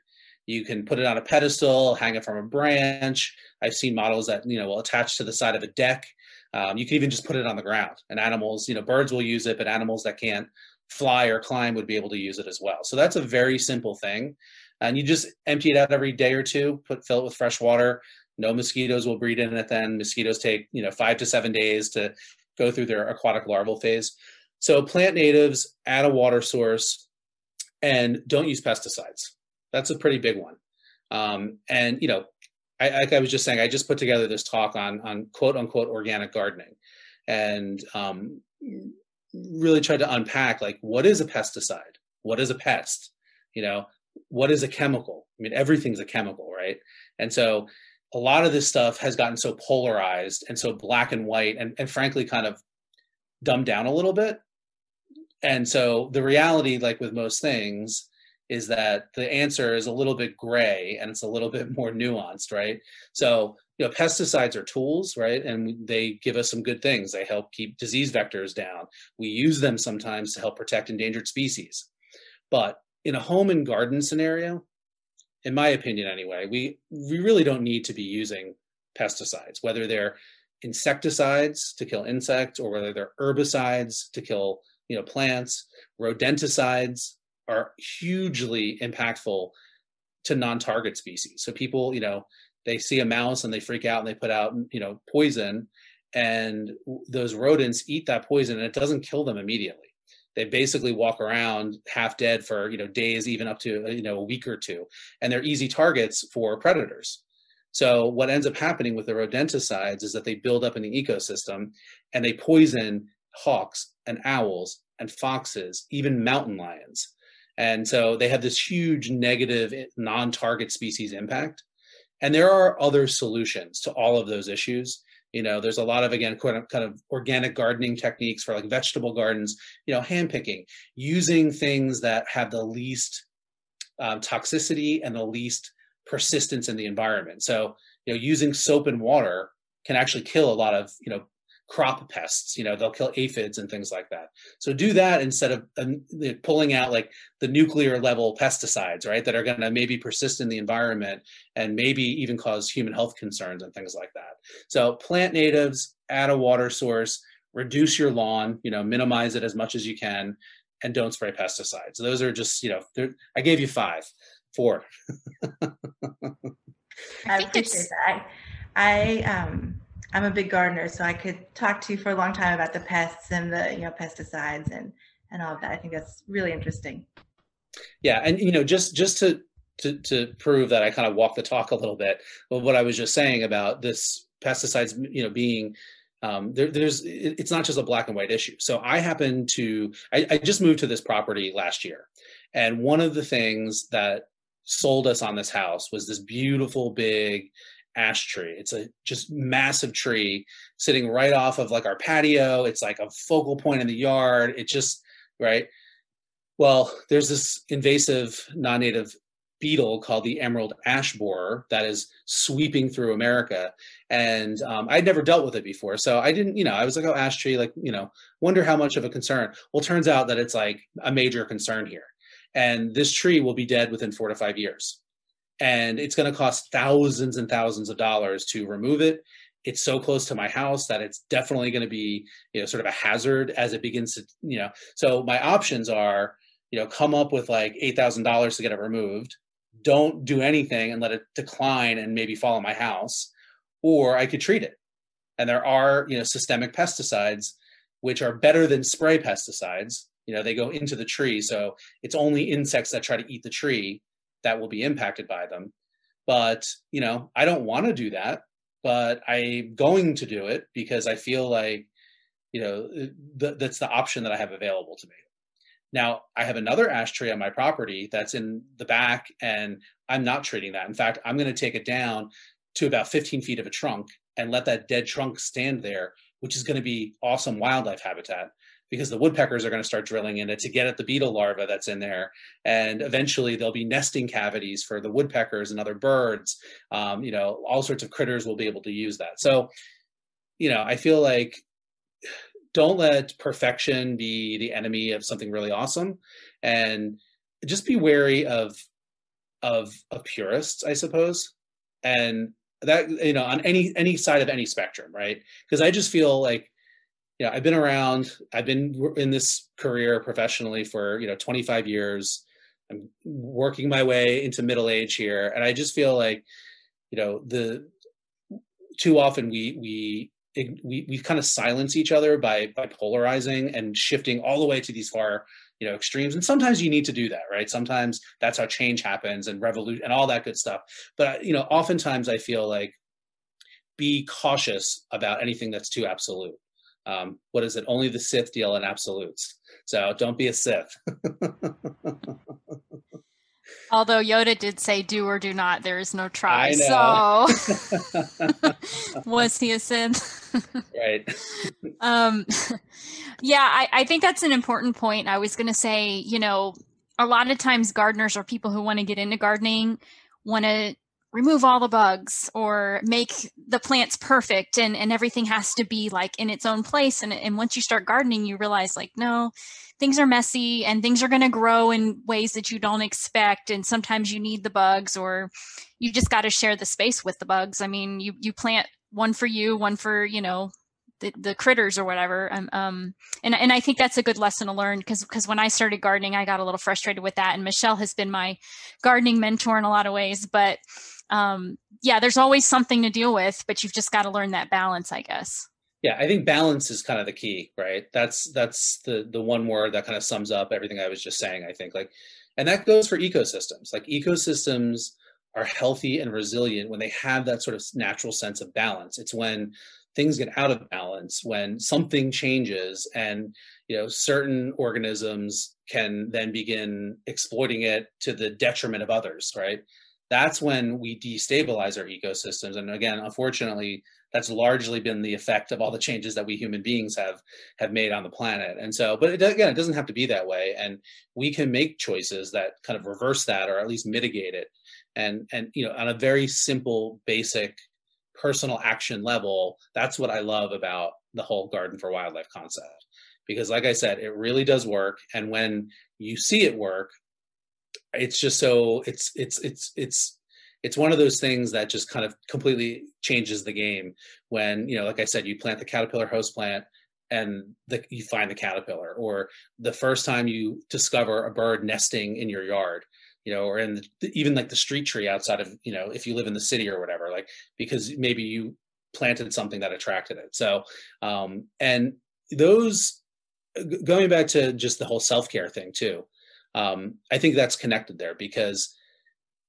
Speaker 3: You can put it on a pedestal, hang it from a branch. I've seen models that you know will attach to the side of a deck. Um, you can even just put it on the ground. And animals, you know, birds will use it, but animals that can't fly or climb would be able to use it as well. So that's a very simple thing. And you just empty it out every day or two, put fill it with fresh water. No mosquitoes will breed in it then. Mosquitoes take, you know, five to seven days to go through their aquatic larval phase. So plant natives, add a water source, and don't use pesticides. That's a pretty big one. Um, and you know, I, like I was just saying, I just put together this talk on on quote unquote organic gardening, and um, really tried to unpack like what is a pesticide? What is a pest? You know what is a chemical? I mean everything's a chemical right? And so a lot of this stuff has gotten so polarized and so black and white and, and frankly kind of dumbed down a little bit. And so the reality, like with most things, is that the answer is a little bit gray and it's a little bit more nuanced, right? So, you know, pesticides are tools, right? And they give us some good things. They help keep disease vectors down. We use them sometimes to help protect endangered species. But in a home and garden scenario, in my opinion anyway, we we really don't need to be using pesticides, whether they're insecticides to kill insects or whether they're herbicides to kill you know plants rodenticides are hugely impactful to non-target species so people you know they see a mouse and they freak out and they put out you know poison and those rodents eat that poison and it doesn't kill them immediately they basically walk around half dead for you know days even up to uh, you know a week or two and they're easy targets for predators so what ends up happening with the rodenticides is that they build up in the ecosystem and they poison hawks and owls and foxes, even mountain lions. And so they have this huge negative eh, non-target species impact. And there are other solutions to all of those issues. You know, there's a lot of again kind of, kind of organic gardening techniques for like vegetable gardens. You know, hand picking, using things that have the least um, toxicity and the least persistence in the environment. So, you know, using soap and water can actually kill a lot of you know crop pests you know they'll kill aphids and things like that. So do that instead of um, pulling out like the nuclear level pesticides right that are going to maybe persist in the environment and maybe even cause human health concerns and things like that. So plant natives add a water source reduce your lawn you know minimize it as much as you can and don't spray pesticides. Those are just you know i gave you five four.
Speaker 6: I appreciate that. I um I'm a big gardener, so I could talk to you for a long time about the pests and the you know pesticides and and all of that. I think that's really interesting.
Speaker 3: Yeah, and you know, just just to to to prove that I kind of walk the talk a little bit, but what I was just saying about this pesticides, you know, being um, there, there's it's not just a black and white issue. So I happen to I, I just moved to this property last year, and one of the things that sold us on this house was this beautiful big ash tree. It's a just massive tree sitting right off of like our patio. It's like a focal point in the yard. It just right. Well, there's this invasive non-native beetle called the emerald ash borer that is sweeping through America. And um, I'd never dealt with it before. So I didn't, you know, I was like, oh, ash tree, like, you know, wonder how much of a concern. Well, turns out that it's like a major concern here. And this tree will be dead within four to five years and it's going to cost thousands and thousands of dollars to remove it. It's so close to my house that it's definitely going to be you know sort of a hazard as it begins to you know. So my options are you know come up with like $8000 to get it removed don't do anything and let it decline and maybe fall on my house or i could treat it. And there are you know systemic pesticides which are better than spray pesticides. You know they go into the tree so it's only insects that try to eat the tree that will be impacted by them. But, you know, I don't want to do that, but I'm going to do it because I feel like, you know, th- that's the option that I have available to me. Now, I have another ash tree on my property that's in the back, and I'm not treating that. In fact, I'm going to take it down to about 15 feet of a trunk and let that dead trunk stand there, which is going to be awesome wildlife habitat because the woodpeckers are going to start drilling in it to get at the beetle larva that's in there. And eventually there'll be nesting cavities for the woodpeckers and other birds. Um, you know, all sorts of critters will be able to use that. So, you know, I feel like don't let perfection be the enemy of something really awesome. And just be wary of of of purists, I suppose. And that you know on any any side of any spectrum right because i just feel like you know, I've been around, I've been in this career professionally for, you know, 25 years. I'm working my way into middle age here. And I just feel like, you know, the too often we, we, we, we kind of silence each other by, by polarizing and shifting all the way to these far, you know, extremes. And sometimes you need to do that, right? Sometimes that's how change happens and revolution and all that good stuff. But, you know, oftentimes I feel like be cautious about anything that's too absolute um, what is it? Only the Sith deal in absolutes. So don't be a Sith.
Speaker 2: Although Yoda did say, "Do or do not." There is no try.
Speaker 3: I know.
Speaker 2: So was he a Sith?
Speaker 3: right.
Speaker 2: um, yeah, I, I think that's an important point. I was going to say, you know, a lot of times gardeners or people who want to get into gardening want to remove all the bugs or make the plants perfect and, and everything has to be like in its own place. And, and once you start gardening, you realize like, no, things are messy and things are going to grow in ways that you don't expect. And sometimes you need the bugs or you just got to share the space with the bugs. I mean, you, you plant one for you, one for, you know, the, the critters or whatever. Um, um, and, and I think that's a good lesson to learn because, because when I started gardening, I got a little frustrated with that. And Michelle has been my gardening mentor in a lot of ways, but, um, yeah, there's always something to deal with, but you've just got to learn that balance, I guess.
Speaker 3: Yeah, I think balance is kind of the key, right? That's that's the the one word that kind of sums up everything I was just saying. I think like, and that goes for ecosystems. Like ecosystems are healthy and resilient when they have that sort of natural sense of balance. It's when things get out of balance, when something changes, and you know certain organisms can then begin exploiting it to the detriment of others, right? That's when we destabilize our ecosystems. And again, unfortunately, that's largely been the effect of all the changes that we human beings have have made on the planet and so but it, again it doesn't have to be that way and we can make choices that kind of reverse that or at least mitigate it and and you know on a very simple basic personal action level that's what i love about the whole garden for wildlife concept. Because like i said it really does work and when you see it work it's just so it's it's it's it's it's one of those things that just kind of completely changes the game. When you know like i said you plant the caterpillar host plant and the, you find the caterpillar or the first time you discover a bird nesting in your yard you know or in the, even like the street tree outside of you know if you live in the city or whatever like because maybe you planted something that attracted it. So um and those going back to just the whole self-care thing too um i think that's connected there because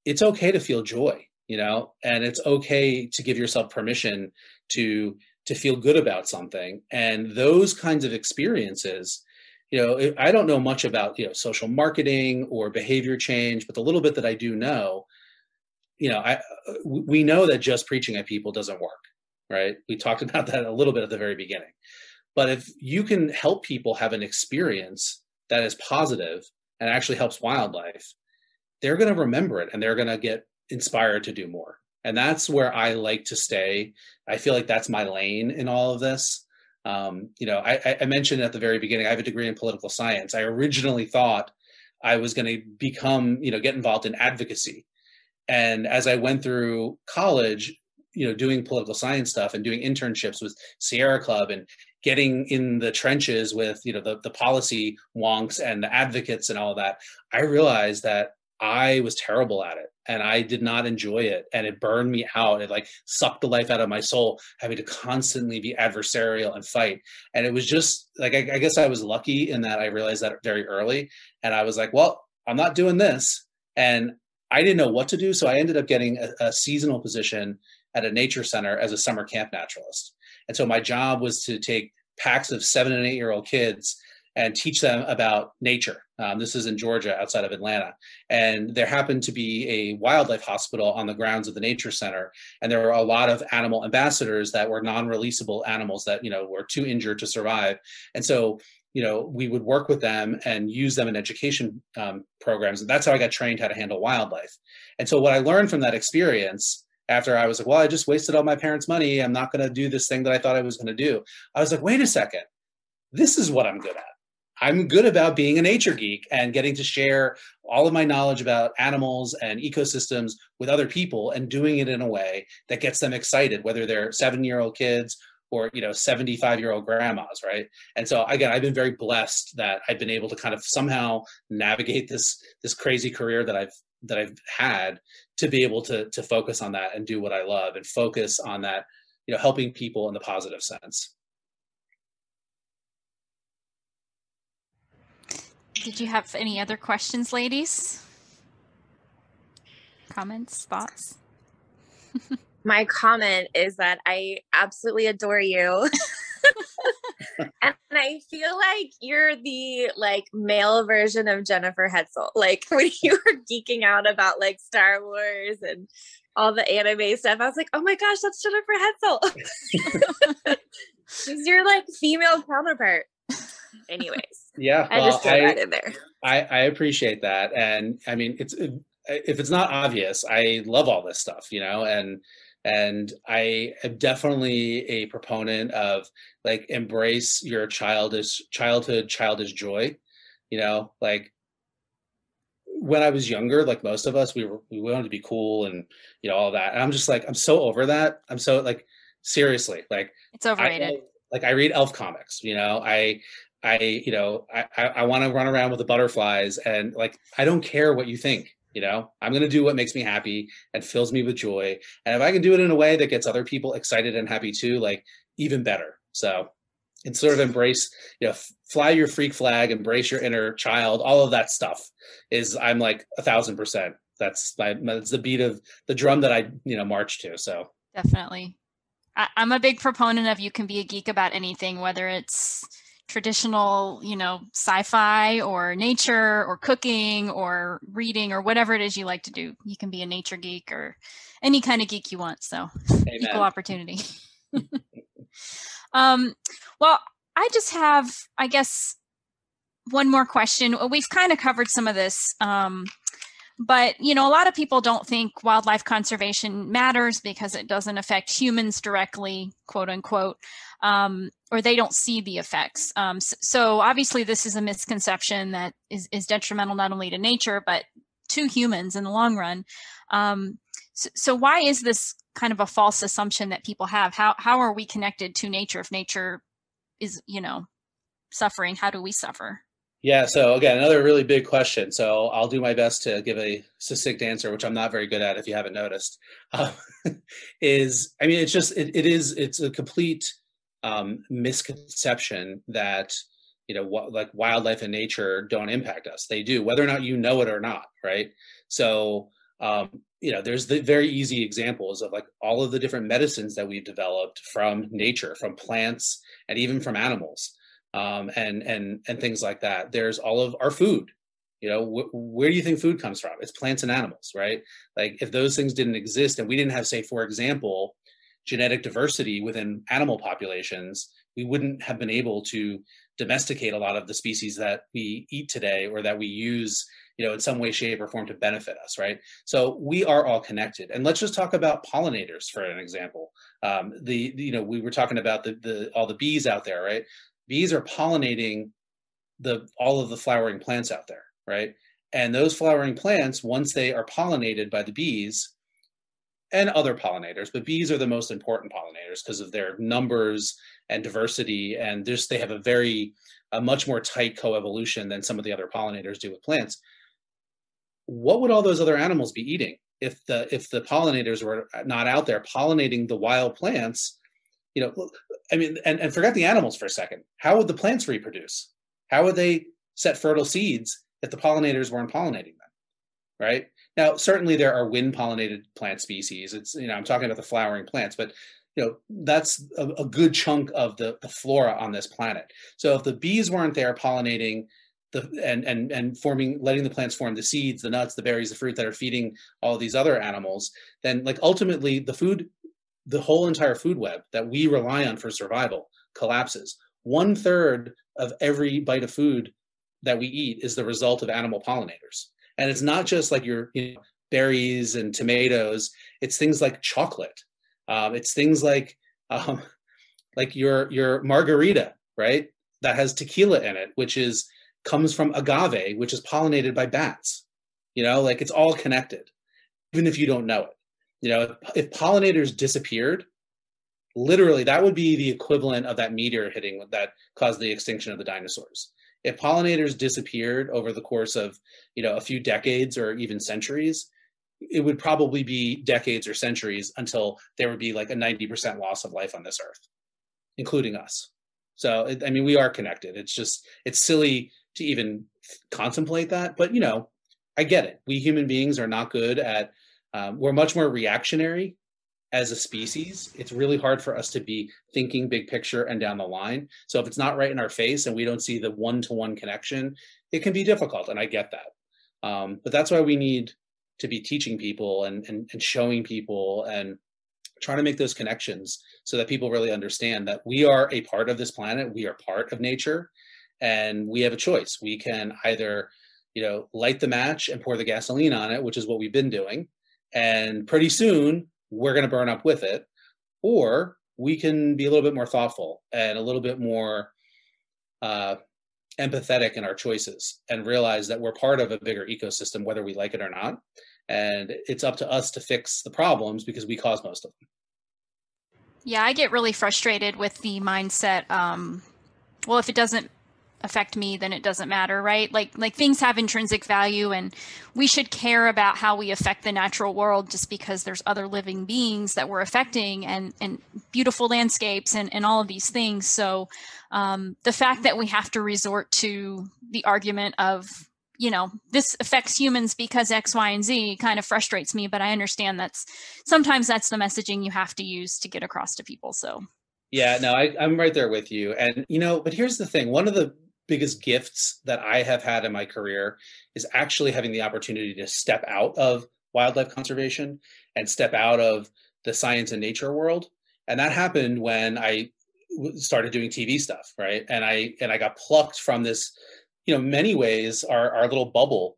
Speaker 3: it's okay to feel joy you know and it's okay to give yourself permission to to feel good about something. And those kinds of experiences you know i don't know much about you know social marketing or behavior change but the little bit that i do know you know i we know that just preaching at people doesn't work right we talked about that a little bit at the very beginning but if you can help people have an experience that is positive and actually helps wildlife they're going to remember it and they're going to get inspired to do more. And that's where I like to stay. I feel like that's my lane in all of this. Um, you know, I, I mentioned at the very beginning, I have a degree in political science. I originally thought I was going to become, you know, get involved in advocacy. And as I went through college, you know, doing political science stuff and doing internships with Sierra Club and getting in the trenches with, you know, the, the policy wonks and the advocates and all that, I realized that I was terrible at it and I did not enjoy it and it burned me out. It like sucked the life out of my soul, having to constantly be adversarial and fight. And it was just like, I, I guess I was lucky in that I realized that very early. And I was like, well, I'm not doing this. And I didn't know what to do. So I ended up getting a, a seasonal position at a nature center as a summer camp naturalist. And so my job was to take packs of seven and eight year old kids and teach them about nature. Um, this is in Georgia, outside of Atlanta. And there happened to be a wildlife hospital on the grounds of the Nature Center. And there were a lot of animal ambassadors that were non releasable animals that, you know, were too injured to survive. And so, you know, we would work with them and use them in education um, programs. And that's how I got trained how to handle wildlife. And so, what I learned from that experience after I was like, well, I just wasted all my parents' money. I'm not going to do this thing that I thought I was going to do. I was like, wait a second. This is what I'm good at I'm good about being a nature geek and getting to share all of my knowledge about animals and ecosystems with other people and doing it in a way that gets them excited, whether they're seven year old kids or you know 75 year old grandmas right? And so again i've been very blessed that i've been able to kind of somehow navigate this this crazy career that i've that i've had to be able to to focus on that and do what i love and focus on that you know helping people in the positive sense
Speaker 2: Did you have any other questions, ladies? Comments, thoughts?
Speaker 4: My comment is that I absolutely adore you. and I feel like you're the like male version of Jennifer Hetzel. Like when you were geeking out about like Star Wars and all the anime stuff, I was like, oh my gosh, that's Jennifer Hetzel. She's your like female counterpart. Anyways.
Speaker 3: Yeah.
Speaker 4: I just threw that in there.
Speaker 3: I, I appreciate that. And I mean, it's, if it's not obvious, I love all this stuff, you know, and and i am definitely a proponent of like embrace your childish childhood childish joy you know like when i was younger like most of us we were we wanted to be cool and you know all that and i'm just like i'm so over that i'm so like seriously like
Speaker 2: it's overrated
Speaker 3: I, like i read elf comics you know i i you know i i, want to run around with the butterflies and like i don't care what you think you know, I'm going to do what makes me happy and fills me with joy. And if I can do it in a way that gets other people excited and happy too, like even better. So it's sort of embrace, you know, fly your freak flag, embrace your inner child, all of that stuff is I'm like a thousand percent. That's my, that's the beat of the drum that I, you know, march to. So
Speaker 2: definitely. I, I'm a big proponent of you can be a geek about anything, whether it's, traditional, you know, sci-fi or nature or cooking or reading or whatever it is you like to do. You can be a nature geek or any kind of geek you want. So Amen. equal opportunity. um, well, I just have, I guess, one more question. We've kind of covered some of this. Um, but you know a lot of people don't think wildlife conservation matters because it doesn't affect humans directly quote unquote um, or they don't see the effects. Um, so, so, obviously, this is a misconception that is, is, detrimental not only to nature but to humans in the long run. Um, so, so, why is this kind of a false assumption that people have? How how are we connected to nature if nature is you know suffering? How do we suffer?
Speaker 3: Yeah. So again, another really big question. So I'll do my best to give a succinct answer, which I'm not very good at, if you haven't noticed. Uh, is I mean, it's just it, it is it's a complete um, misconception that you know what like wildlife and nature don't impact us. They do whether or not you know it or not right? So um, you know there's the very easy examples of like all of the different medicines that we've developed from nature from plants and even from animals um, and and and things like that. There's all of our food. You know wh- where do you think food comes from? It's plants and animals right? Like if those things didn't exist and we didn't have say for example genetic diversity within animal populations, we wouldn't have been able to domesticate a lot of the species that we eat today or that we use you know in some way shape or form to benefit us right? So we are all connected. And let's just talk about pollinators for an example. Um, the, the you know we were talking about the, the all the bees out there right? Bees are pollinating the all of the flowering plants out there right? And those flowering plants once they are pollinated by the bees and other pollinators, but bees are the most important pollinators because of their numbers and diversity, and just they have a very a much more tight coevolution than some of the other pollinators do with plants. What would all those other animals be eating if the if the pollinators were not out there pollinating the wild plants? You know, I mean, and, and forget the animals for a second. How would the plants reproduce? How would they set fertile seeds if the pollinators weren't pollinating? Right? Now, certainly there are wind pollinated plant species. It's, you know, I'm talking about the flowering plants, but you know, that's a, a good chunk of the, the flora on this planet. So if the bees weren't there pollinating the and and and forming letting the plants form the seeds the nuts the berries the fruit that are feeding all these other animals then like ultimately the food the whole entire food web that we rely on for survival collapses one third of every bite of food that we eat is the result of animal pollinators and it's not just like your you know, berries and tomatoes. It's things like chocolate. Um, it's things like um, like your your margarita right? That has tequila in it which is comes from agave which is pollinated by bats. You know like it's all connected even if you don't know it. You know if, if pollinators disappeared literally that would be the equivalent of that meteor hitting that caused the extinction of the dinosaurs if pollinators disappeared over the course of you know a few decades or even centuries it would probably be decades or centuries until there would be like a 90% loss of life on this earth including us. So it, i mean we are connected. It's just it's silly to even contemplate that but you know i get it. We human beings are not good at um, we're much more reactionary as a species, it's really hard for us to be thinking big picture and down the line. So if it's not right in our face and we don't see the one to one connection, it can be difficult. And I get that. Um, but that's why we need to be teaching people and, and, and showing people and trying to make those connections so that people really understand that we are a part of this planet, we are part of nature, and we have a choice. We can either, you know, light the match and pour the gasoline on it, which is what we've been doing, and pretty soon we're going to burn up with it, or we can be a little bit more thoughtful and a little bit more uh, empathetic in our choices and realize that we're part of a bigger ecosystem, whether we like it or not. And it's up to us to fix the problems because we cause most of them.
Speaker 2: Yeah, I get really frustrated with the mindset. Um, well, if it doesn't affect me then it doesn't matter right like like things have intrinsic value and we should care about how we affect the natural world just because there's other living beings that we're affecting and and beautiful landscapes and and all of these things so um, the fact that we have to resort to the argument of you know this affects humans because x y and z kind of frustrates me but i understand that's sometimes that's the messaging you have to use to get across to people so
Speaker 3: yeah, no, I, I'm right there with you. And, you know, but here's the thing one of the biggest gifts that I have had in my career is actually having the opportunity to step out of wildlife conservation and step out of the science and nature world. And that happened when I started doing TV stuff, right? And I and I got plucked from this, you know, many ways our our little bubble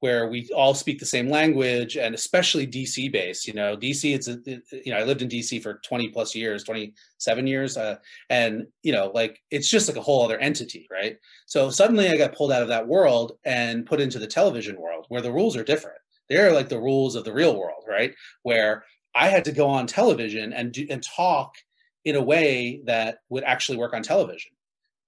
Speaker 3: where we all speak the same language and especially DC based. You know, DC, it's, a, you know, I lived in DC for 20 plus years, 27 years. Uh, and, you know, like it's just like a whole other entity, right? So suddenly I got pulled out of that world and put into the television world where the rules are different. They're like the rules of the real world, right? Where I had to go on television and do, and talk in a way that would actually work on television.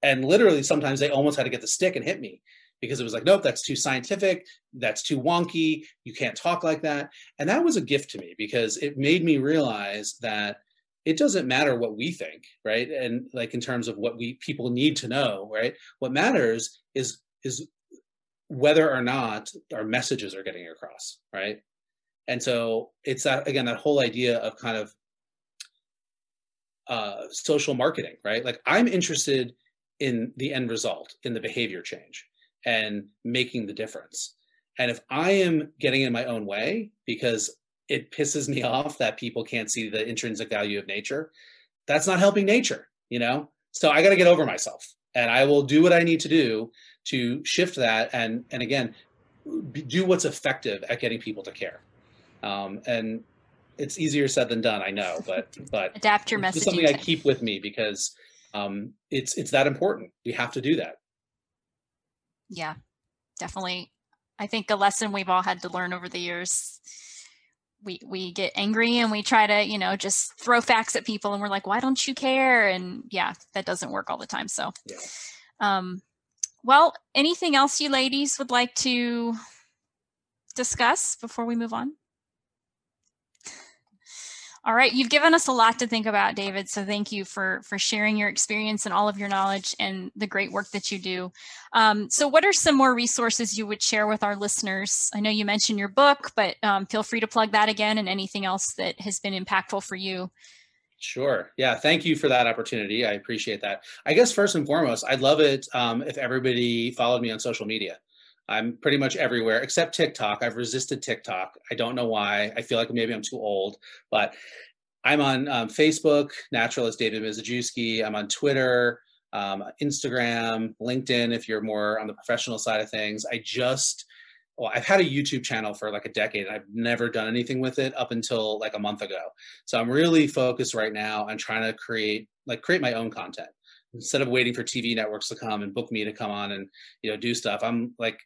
Speaker 3: And literally sometimes they almost had to get the stick and hit me because it was like, nope, that's too scientific, that's too wonky, you can't talk like that. And that was a gift to me because it made me realize that it doesn't matter what we think, right? And like in terms of what we people need to know, right? What matters is is whether or not our messages are getting across, right? And so it's that again that whole idea of kind of uh, social marketing, right? Like I'm interested in the end result, in the behavior change and making the difference. And if I am getting in my own way because it pisses me off that people can't see the intrinsic value of nature, that's not helping nature, you know? So I got to get over myself and I will do what I need to do to shift that and and again do what's effective at getting people to care. Um, and it's easier said than done, I know, but but
Speaker 2: adapt your messaging. It's
Speaker 3: something I keep with me because um, it's it's that important. We have to do that
Speaker 2: yeah, definitely. I think a lesson we've all had to learn over the years. We we get angry and we try to, you know, just throw facts at people and we're like, why don't you care? And yeah, that doesn't work all the time. So yeah. um well, anything else you ladies would like to discuss before we move on? All right, you've given us a lot to think about, David. So thank you for for sharing your experience and all of your knowledge and the great work that you do. Um, so, what are some more resources you would share with our listeners? I know you mentioned your book, but um, feel free to plug that again and anything else that has been impactful for you.
Speaker 3: Sure. Yeah. Thank you for that opportunity. I appreciate that. I guess first and foremost, I'd love it um, if everybody followed me on social media. I'm pretty much everywhere except TikTok. I've resisted TikTok. I don't know why. I feel like maybe I'm too old, but I'm on um, Facebook, naturalist David Mizejewski. I'm on Twitter, um, Instagram, LinkedIn. If you're more on the professional side of things, I just well, I've had a YouTube channel for like a decade. And I've never done anything with it up until like a month ago. So I'm really focused right now on trying to create like create my own content instead of waiting for TV networks to come and book me to come on and you know do stuff. I'm like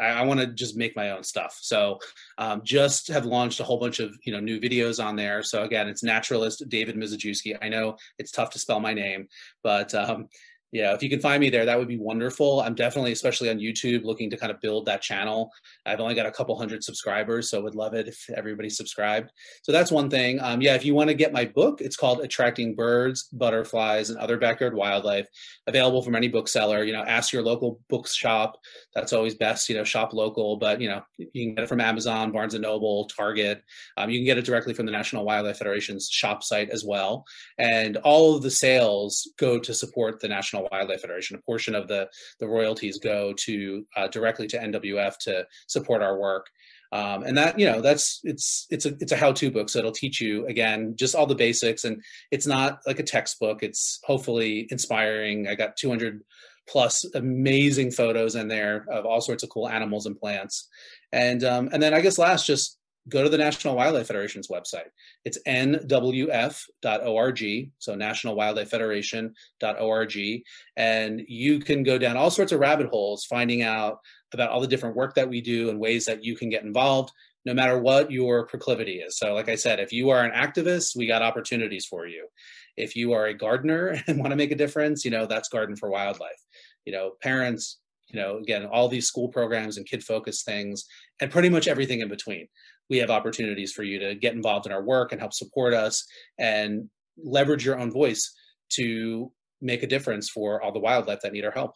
Speaker 3: I, I want to just make my own stuff. So um, just have launched a whole bunch of you know new videos on there. So again, it's naturalist David Mizejewski. I know it's tough to spell my name, but um, yeah, if you can find me there, that would be wonderful. I'm definitely, especially on YouTube, looking to kind of build that channel. I've only got a couple hundred subscribers, so would love it if everybody subscribed. So that's one thing. Um, yeah, if you want to get my book, it's called Attracting Birds, Butterflies, and Other Backyard Wildlife. Available from any bookseller. You know, ask your local bookshop. That's always best. You know, shop local, but you know, you can get it from Amazon, Barnes and Noble, Target. Um, you can get it directly from the National Wildlife Federation's shop site as well. And all of the sales go to support the National National Wildlife Federation. A portion of the the royalties go to uh, directly to NWF to support our work. Um, and that you know that's it's it's a it's a how-to book so it'll teach you again just all the basics and it's not like a textbook it's hopefully inspiring i got 200 plus amazing photos in there of all sorts of cool animals and plants and um, and then i guess last just go to the National Wildlife Federation's website. It's nwf.org, so National Wildlife Federation.org, and you can go down all sorts of rabbit holes finding out about all the different work that we do and ways that you can get involved no matter what your proclivity is. So like I said, if you are an activist, we got opportunities for you. If you are a gardener and want to make a difference, you know, that's Garden for Wildlife. You know, parents, you know, again, all these school programs and kid focused things and pretty much everything in between we have opportunities for you to get involved in our work and help support us and leverage your own voice to make a difference for all the wildlife that need our help.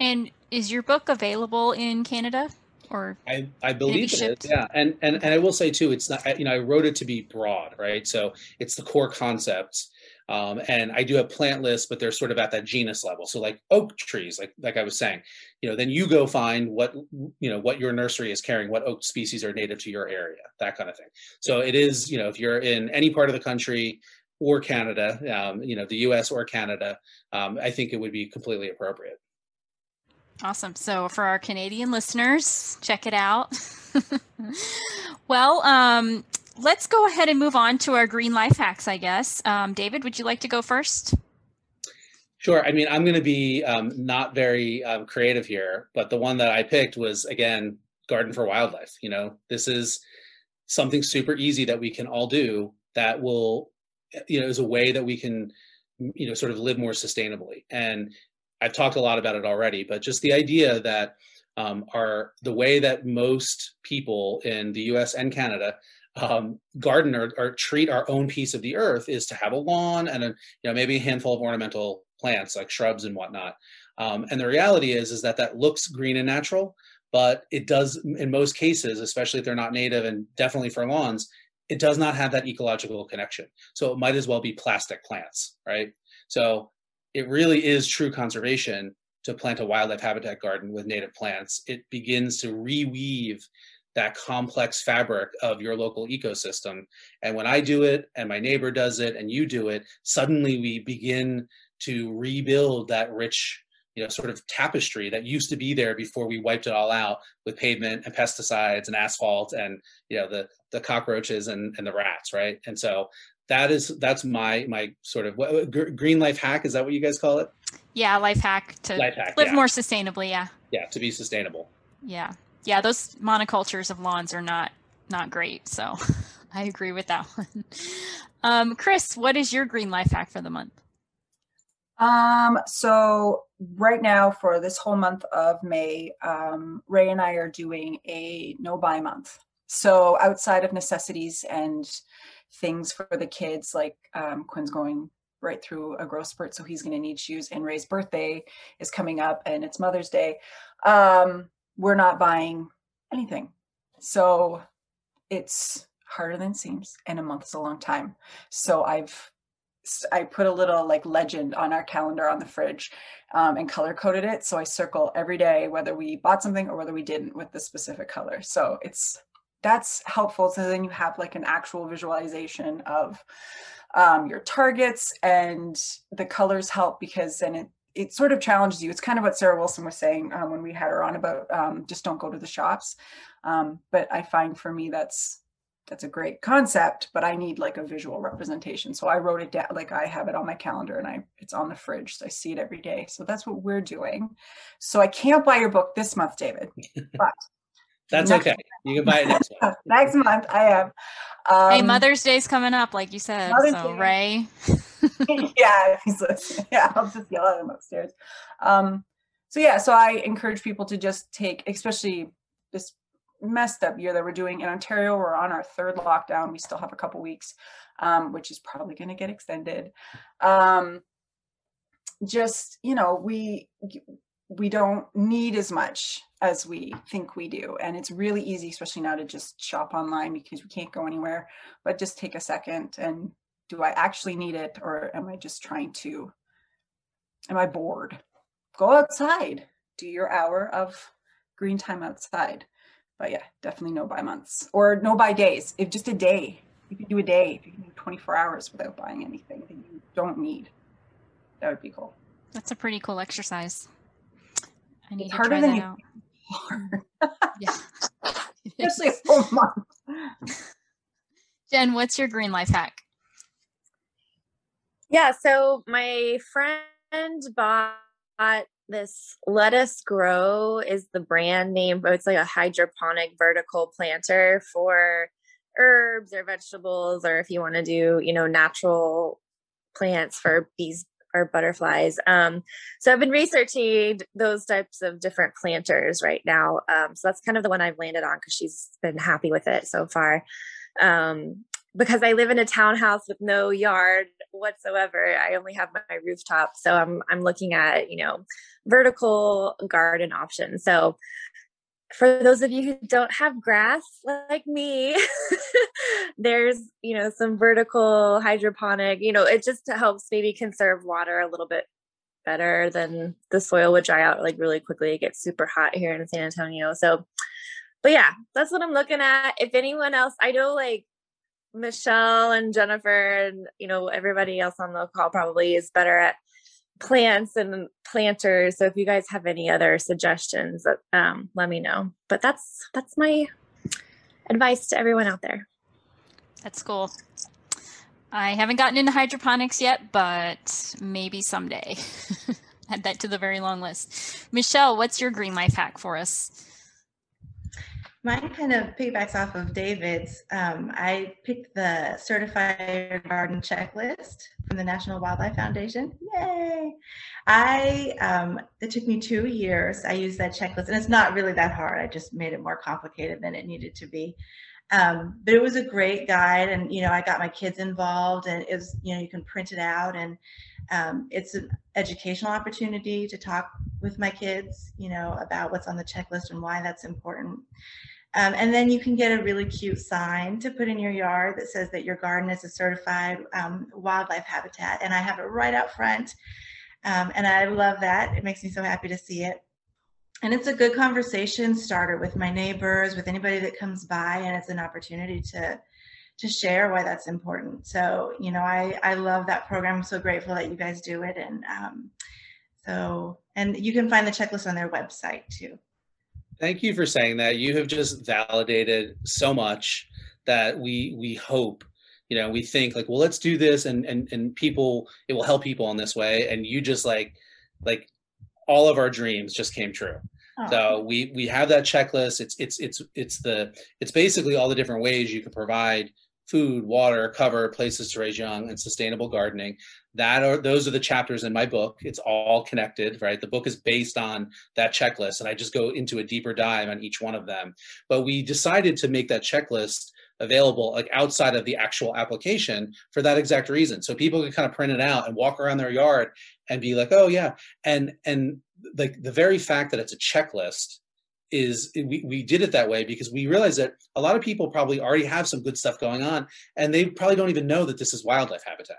Speaker 2: And is your book available in Canada? Or
Speaker 3: I, I believe it is, yeah. And, and and I will say too, it's not you know I wrote it to be broad, right? So it's the core concepts um, and I do have plant lists, but they're sort of at that genus level. So like oak trees, like like I was saying, you know, then you go find what you know what your nursery is carrying, what oak species are native to your area, that kind of thing. So it is, you know, if you're in any part of the country or Canada, um, you know, the U.S. or Canada, um, I think it would be completely appropriate.
Speaker 2: Awesome. So for our Canadian listeners, check it out. well, um, let's go ahead and move on to our green life hacks, I guess. Um, David, would you like to go first?
Speaker 3: Sure. I mean, I'm going to be um, not very um, creative here, but the one that I picked was, again, Garden for Wildlife. You know, this is something super easy that we can all do that will, you know, is a way that we can, you know, sort of live more sustainably. And I've talked a lot about it already, but just the idea that um, are the way that most people in the US and Canada um, garden or, or, treat our own piece of the earth is to have a lawn and a, you know maybe a handful of ornamental plants like shrubs and whatnot. Um, and the reality is is that that looks green and natural, but it does in most cases, especially if they're not native and definitely for lawns, it does not have that ecological connection. So it might as well be plastic plants, right? So it really is true conservation to plant a wildlife habitat garden with native plants. It begins to reweave that complex fabric of your local ecosystem. And when I do it and my neighbor does it and you do it, suddenly we begin to rebuild that rich you know sort of tapestry that used to be there before we wiped it all out with pavement and pesticides and asphalt and you know the the cockroaches and and the rats right? And so that is that's my my sort of what, green life hack is that what you guys call it?
Speaker 2: Yeah life hack to life hack, live yeah. more sustainably yeah.
Speaker 3: Yeah to be sustainable.
Speaker 2: Yeah yeah, those monocultures of lawns are not not great. So I agree with that one. Um, Chris, what is your green life hack for the month?
Speaker 5: Um, so right now for this whole month of May, um, Ray and I are doing a no buy month. So outside of necessities and things for the kids, like um, Quinn's going right through a growth spurt, so he's going to need shoes. And Ray's birthday is coming up, and it's Mother's Day. Um, we're not buying anything. So it's harder than it seems, and a month is a long time. So I've I put a little like legend on our calendar on the fridge um, and color coded it. So I circle every day whether we bought something or whether we didn't with the specific color. So it's that's helpful. So then you have like an actual visualization of um, your targets and the colors help because then it it sort of challenges you. It's kind of what Sarah Wilson was saying um, when we had her on about um, just don't go to the shops. Um, but I find for me that's that's a great concept, but I need like a visual representation. So I wrote it down, like I have it on my calendar and I it's on the fridge. So I see it every day. So that's what we're doing. So I can't buy your book this month, David, but
Speaker 3: that's okay. You can buy it next month.
Speaker 5: next month I am.
Speaker 2: Um, hey, Mother's Day's coming up, like you said. Mother's so Day. Ray.
Speaker 5: yeah, he's. Yeah, I'll just yell at him upstairs. Um, so yeah, so I encourage people to just take, especially this messed up year that we're doing in Ontario. We're on our third lockdown. We still have a couple weeks, um, which is probably going to get extended. Um, just you know, we we don't need as much as we think we do, and it's really easy, especially now, to just shop online because we can't go anywhere. But just take a second and do I actually need it, or am I just trying to? Am I bored? Go outside. Do your hour of green time outside but yeah, definitely no buy months or no buy days. If just a day, you can do a day. If you can do 24 hours without buying anything that you don't need, that would be cool.
Speaker 2: That's a pretty cool exercise.
Speaker 5: I need it's to harder than out.
Speaker 2: Hard. yeah,
Speaker 5: especially a full month.
Speaker 2: Jen, what's your green life hack?
Speaker 4: Yeah, so my friend bought this lettuce grow is the brand name but it's like a hydroponic vertical planter for herbs or vegetables or if you want to do you know natural plants for bees or butterflies um, so i've been researching those types of different planters right now um, so that's kind of the one i've landed on because she's been happy with it so far um, because I live in a townhouse with no yard whatsoever. I only have my rooftop, so I'm I'm looking at you know vertical garden options. So for those of you who don't have grass like me, there's you know some vertical hydroponic. You know, it just helps maybe conserve water a little bit better than the soil would dry out like really quickly. It gets super hot here in San Antonio, so. But yeah, that's what I'm looking at. If anyone else, I know like Michelle and Jennifer and you know everybody else on the call probably is better at plants and planters. So if you guys have any other suggestions, um, let me know. But that's that's my advice to everyone out there.
Speaker 2: That's cool. I haven't gotten into hydroponics yet, but maybe someday. Add that to the very long list. Michelle, what's your green life hack for us?
Speaker 6: Mine kind of piggybacks off of David's. Um, I picked the certified garden checklist from the National Wildlife Foundation. Yay! I um, it took me two years. I used that checklist, and it's not really that hard. I just made it more complicated than it needed to be. Um, but it was a great guide, and you know, I got my kids involved, and it was you know, you can print it out, and um, it's an educational opportunity to talk with my kids, you know, about what's on the checklist and why that's important. Um, and then you can get a really cute sign to put in your yard that says that your garden is a certified um, wildlife habitat. And I have it right out front. Um, and I love that. It makes me so happy to see it. And it's a good conversation starter with my neighbors, with anybody that comes by, and it's an opportunity to to share why that's important. So, you know, I I love that program. I'm so grateful that you guys do it, and um, so and you can find the checklist on their website too.
Speaker 3: Thank you for saying that. You have just validated so much that we we hope you know we think like well let's do this and and and people it will help people in this way and you just like like all of our dreams just came true oh. so we we have that checklist it's it's it's it's the it's basically all the different ways you can provide food, water, cover, places to raise young, and sustainable gardening. That are those are the chapters in my book. It's all connected, right? The book is based on that checklist, and I just go into a deeper dive on each one of them. But we decided to make that checklist available like outside of the actual application for that exact reason so people can kind of print it out and walk around their yard and be like oh yeah. And and like the very fact that it's a checklist is we, we did it that way because we realized that a lot of people probably already have some good stuff going on and they probably don't even know that this is wildlife habitat.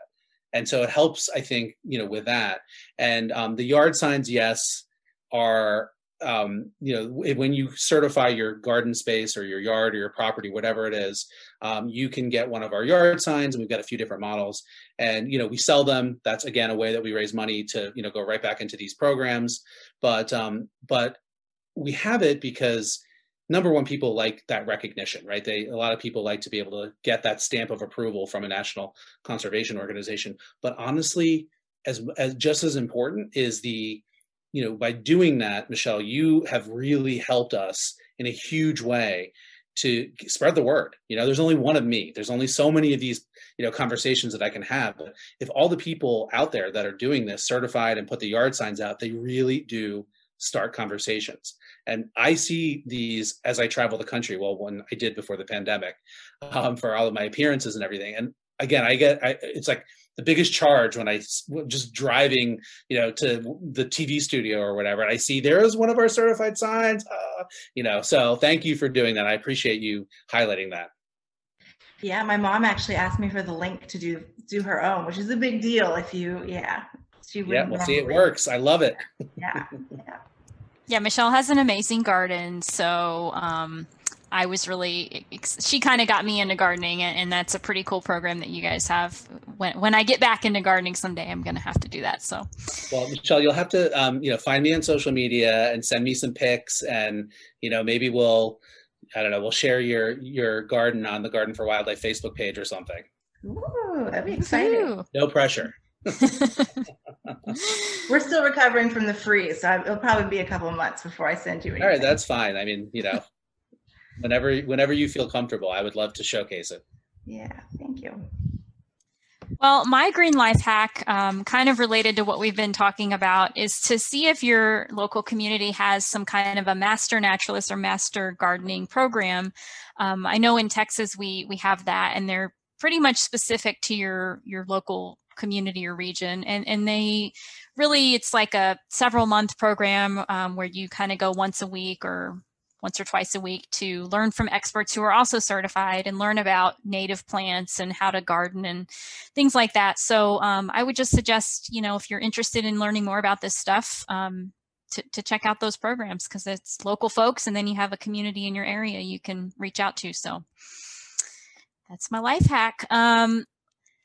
Speaker 3: And so it helps i think you know with that. And um, the yard signs yes are um, you know when you certify your garden space or your yard or your property whatever it is um, you can get one of our yard signs and we've got a few different models. And you know we sell them. That's again a way that we raise money to you know go right back into these programs. But um, but we have it because number one people like that recognition right? They a lot of people like to be able to get that stamp of approval from a national conservation organization. But honestly as, as just as important is the you know by doing that michelle you have really helped us in a huge way to spread the word. You know, there's only one of me. There's only so many of these, you know, conversations that I can have. But if all the people out there that are doing this certified and put the yard signs out, they really do start conversations. And I see these as I travel the country. Well, when I did before the pandemic, um, for all of my appearances and everything. And again, I get I, it's like the biggest charge when I just driving, you know, to the TV studio or whatever. And I see there's one of our certified signs, uh, you know. So thank you for doing that. I appreciate you highlighting that.
Speaker 6: Yeah, my mom actually asked me for the link to do do her own, which is a big deal. If you, yeah,
Speaker 3: she yeah, we'll see. It works. I love it.
Speaker 6: yeah, yeah.
Speaker 2: Yeah, Michelle has an amazing garden, so um, I was really she kind of got me into gardening, and, that's a pretty cool program that you guys have. When when I get back into gardening someday, I'm going to have to do that. So,
Speaker 3: well, Michelle, you'll have to um, you know find me on social media and send me some pics, and you know maybe we'll I don't know we'll share your your garden on the Garden for Wildlife Facebook page or something.
Speaker 6: Ooh, that'd be exciting. Ooh.
Speaker 3: No pressure.
Speaker 6: We're still recovering from the freeze, so it'll probably be a couple months before I send you anything.
Speaker 3: All right, that's fine. I mean, you know, whenever whenever you feel comfortable, I would love to showcase it.
Speaker 6: Yeah, thank you.
Speaker 2: Well, my green life hack, um, kind of related to what we've been talking about, is to see if your local community has some kind of a master naturalist or master gardening program. Um, I know in Texas we we have that, and they're pretty much specific to your your local community or region, and and they really it's like a several month program um, where you kind of go once a week or once or twice a week to learn from experts who are also certified and learn about native plants and how to garden and things like that. So um, I would just suggest, you know, if you're interested in learning more about this stuff, um, to, to check out those programs because it's local folks and then you have a community in your area you can reach out to. So that's my life hack. Um,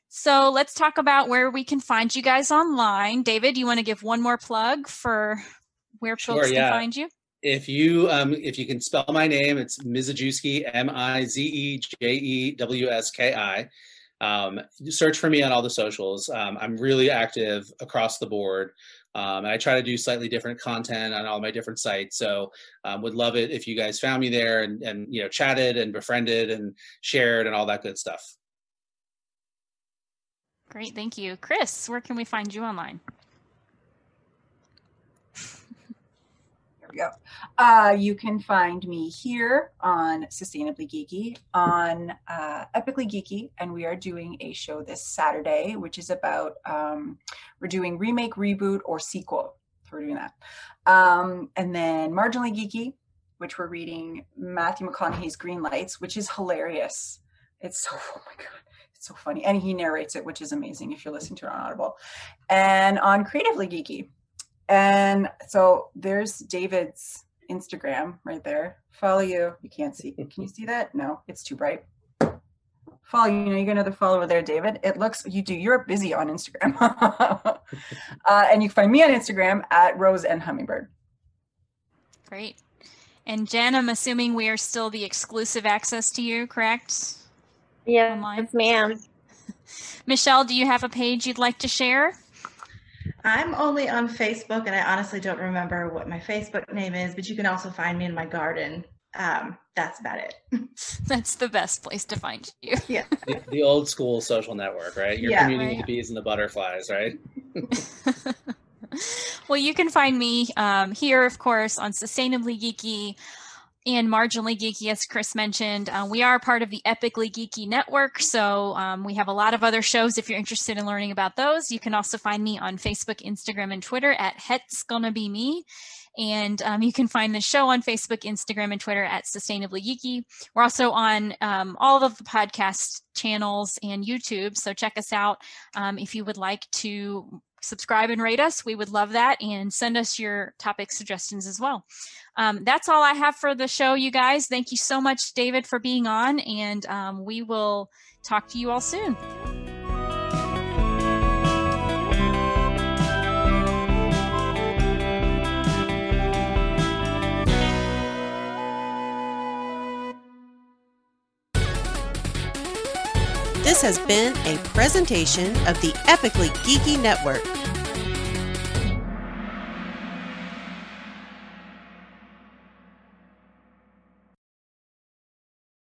Speaker 2: so let's talk about where we can find you guys online. David, you want to give one more plug for where sure, folks yeah. can find you?
Speaker 3: If you um, if you can spell my name, it's Mizejewski, M I Z E J E W S K I. Um, search for me on all the socials. Um, I'm really active across the board. Um, and I try to do slightly different content on all my different sites. So um, would love it if you guys found me there and, and you know chatted and befriended and shared and all that good stuff.
Speaker 2: Great, thank you, Chris. Where can we find you online?
Speaker 5: We go. Uh, you can find me here on Sustainably Geeky, on uh, Epically Geeky, and we are doing a show this Saturday, which is about um, we're doing remake, reboot, or sequel. So we're doing that. Um, and then Marginally Geeky, which we're reading Matthew McConaughey's Green Lights, which is hilarious. It's so oh my god it's so funny and he narrates it which is amazing if you're listening to it on audible and on creatively geeky and so there's David's Instagram right there. Follow you. You can't see. It. Can you see that? No, it's too bright. Follow you. know, you got another follower there, David. It looks you do. You're busy on Instagram. uh, and you can find me on Instagram at Rose and Hummingbird.
Speaker 2: Great. And Jen, I'm assuming we are still the exclusive access to you, correct?
Speaker 4: Yeah, yes, ma'am.
Speaker 2: Michelle, do you have a page you'd like to share?
Speaker 6: I'm only on Facebook, and I honestly don't remember what my Facebook name is, but you can also find me in my garden. Um, that's about it.
Speaker 2: that's the best place to find you.
Speaker 6: Yeah.
Speaker 3: The, the old school social network, right? Your yeah, community, right. the bees and the butterflies, right?
Speaker 2: well, you can find me um, here, of course, on Sustainably Geeky and marginally geeky, as Chris mentioned. Uh, we are part of the Epically Geeky Network, so um, we have a lot of other shows. If you're interested in learning about those, you can also find me on Facebook, Instagram, and Twitter at Het's Gonna Be Me. And um, you can find the show on Facebook, Instagram, and Twitter at Sustainably Geeky. We're also on um, all of the podcast channels and YouTube, so check us out um, if you would like to subscribe and rate us. We would love that. And send us your topic suggestions as well. Um, that's all I have for the show, you guys. Thank you so much, David, for being on. And um, we will talk to you all soon.
Speaker 1: This has been a presentation of the Epically Geeky Network.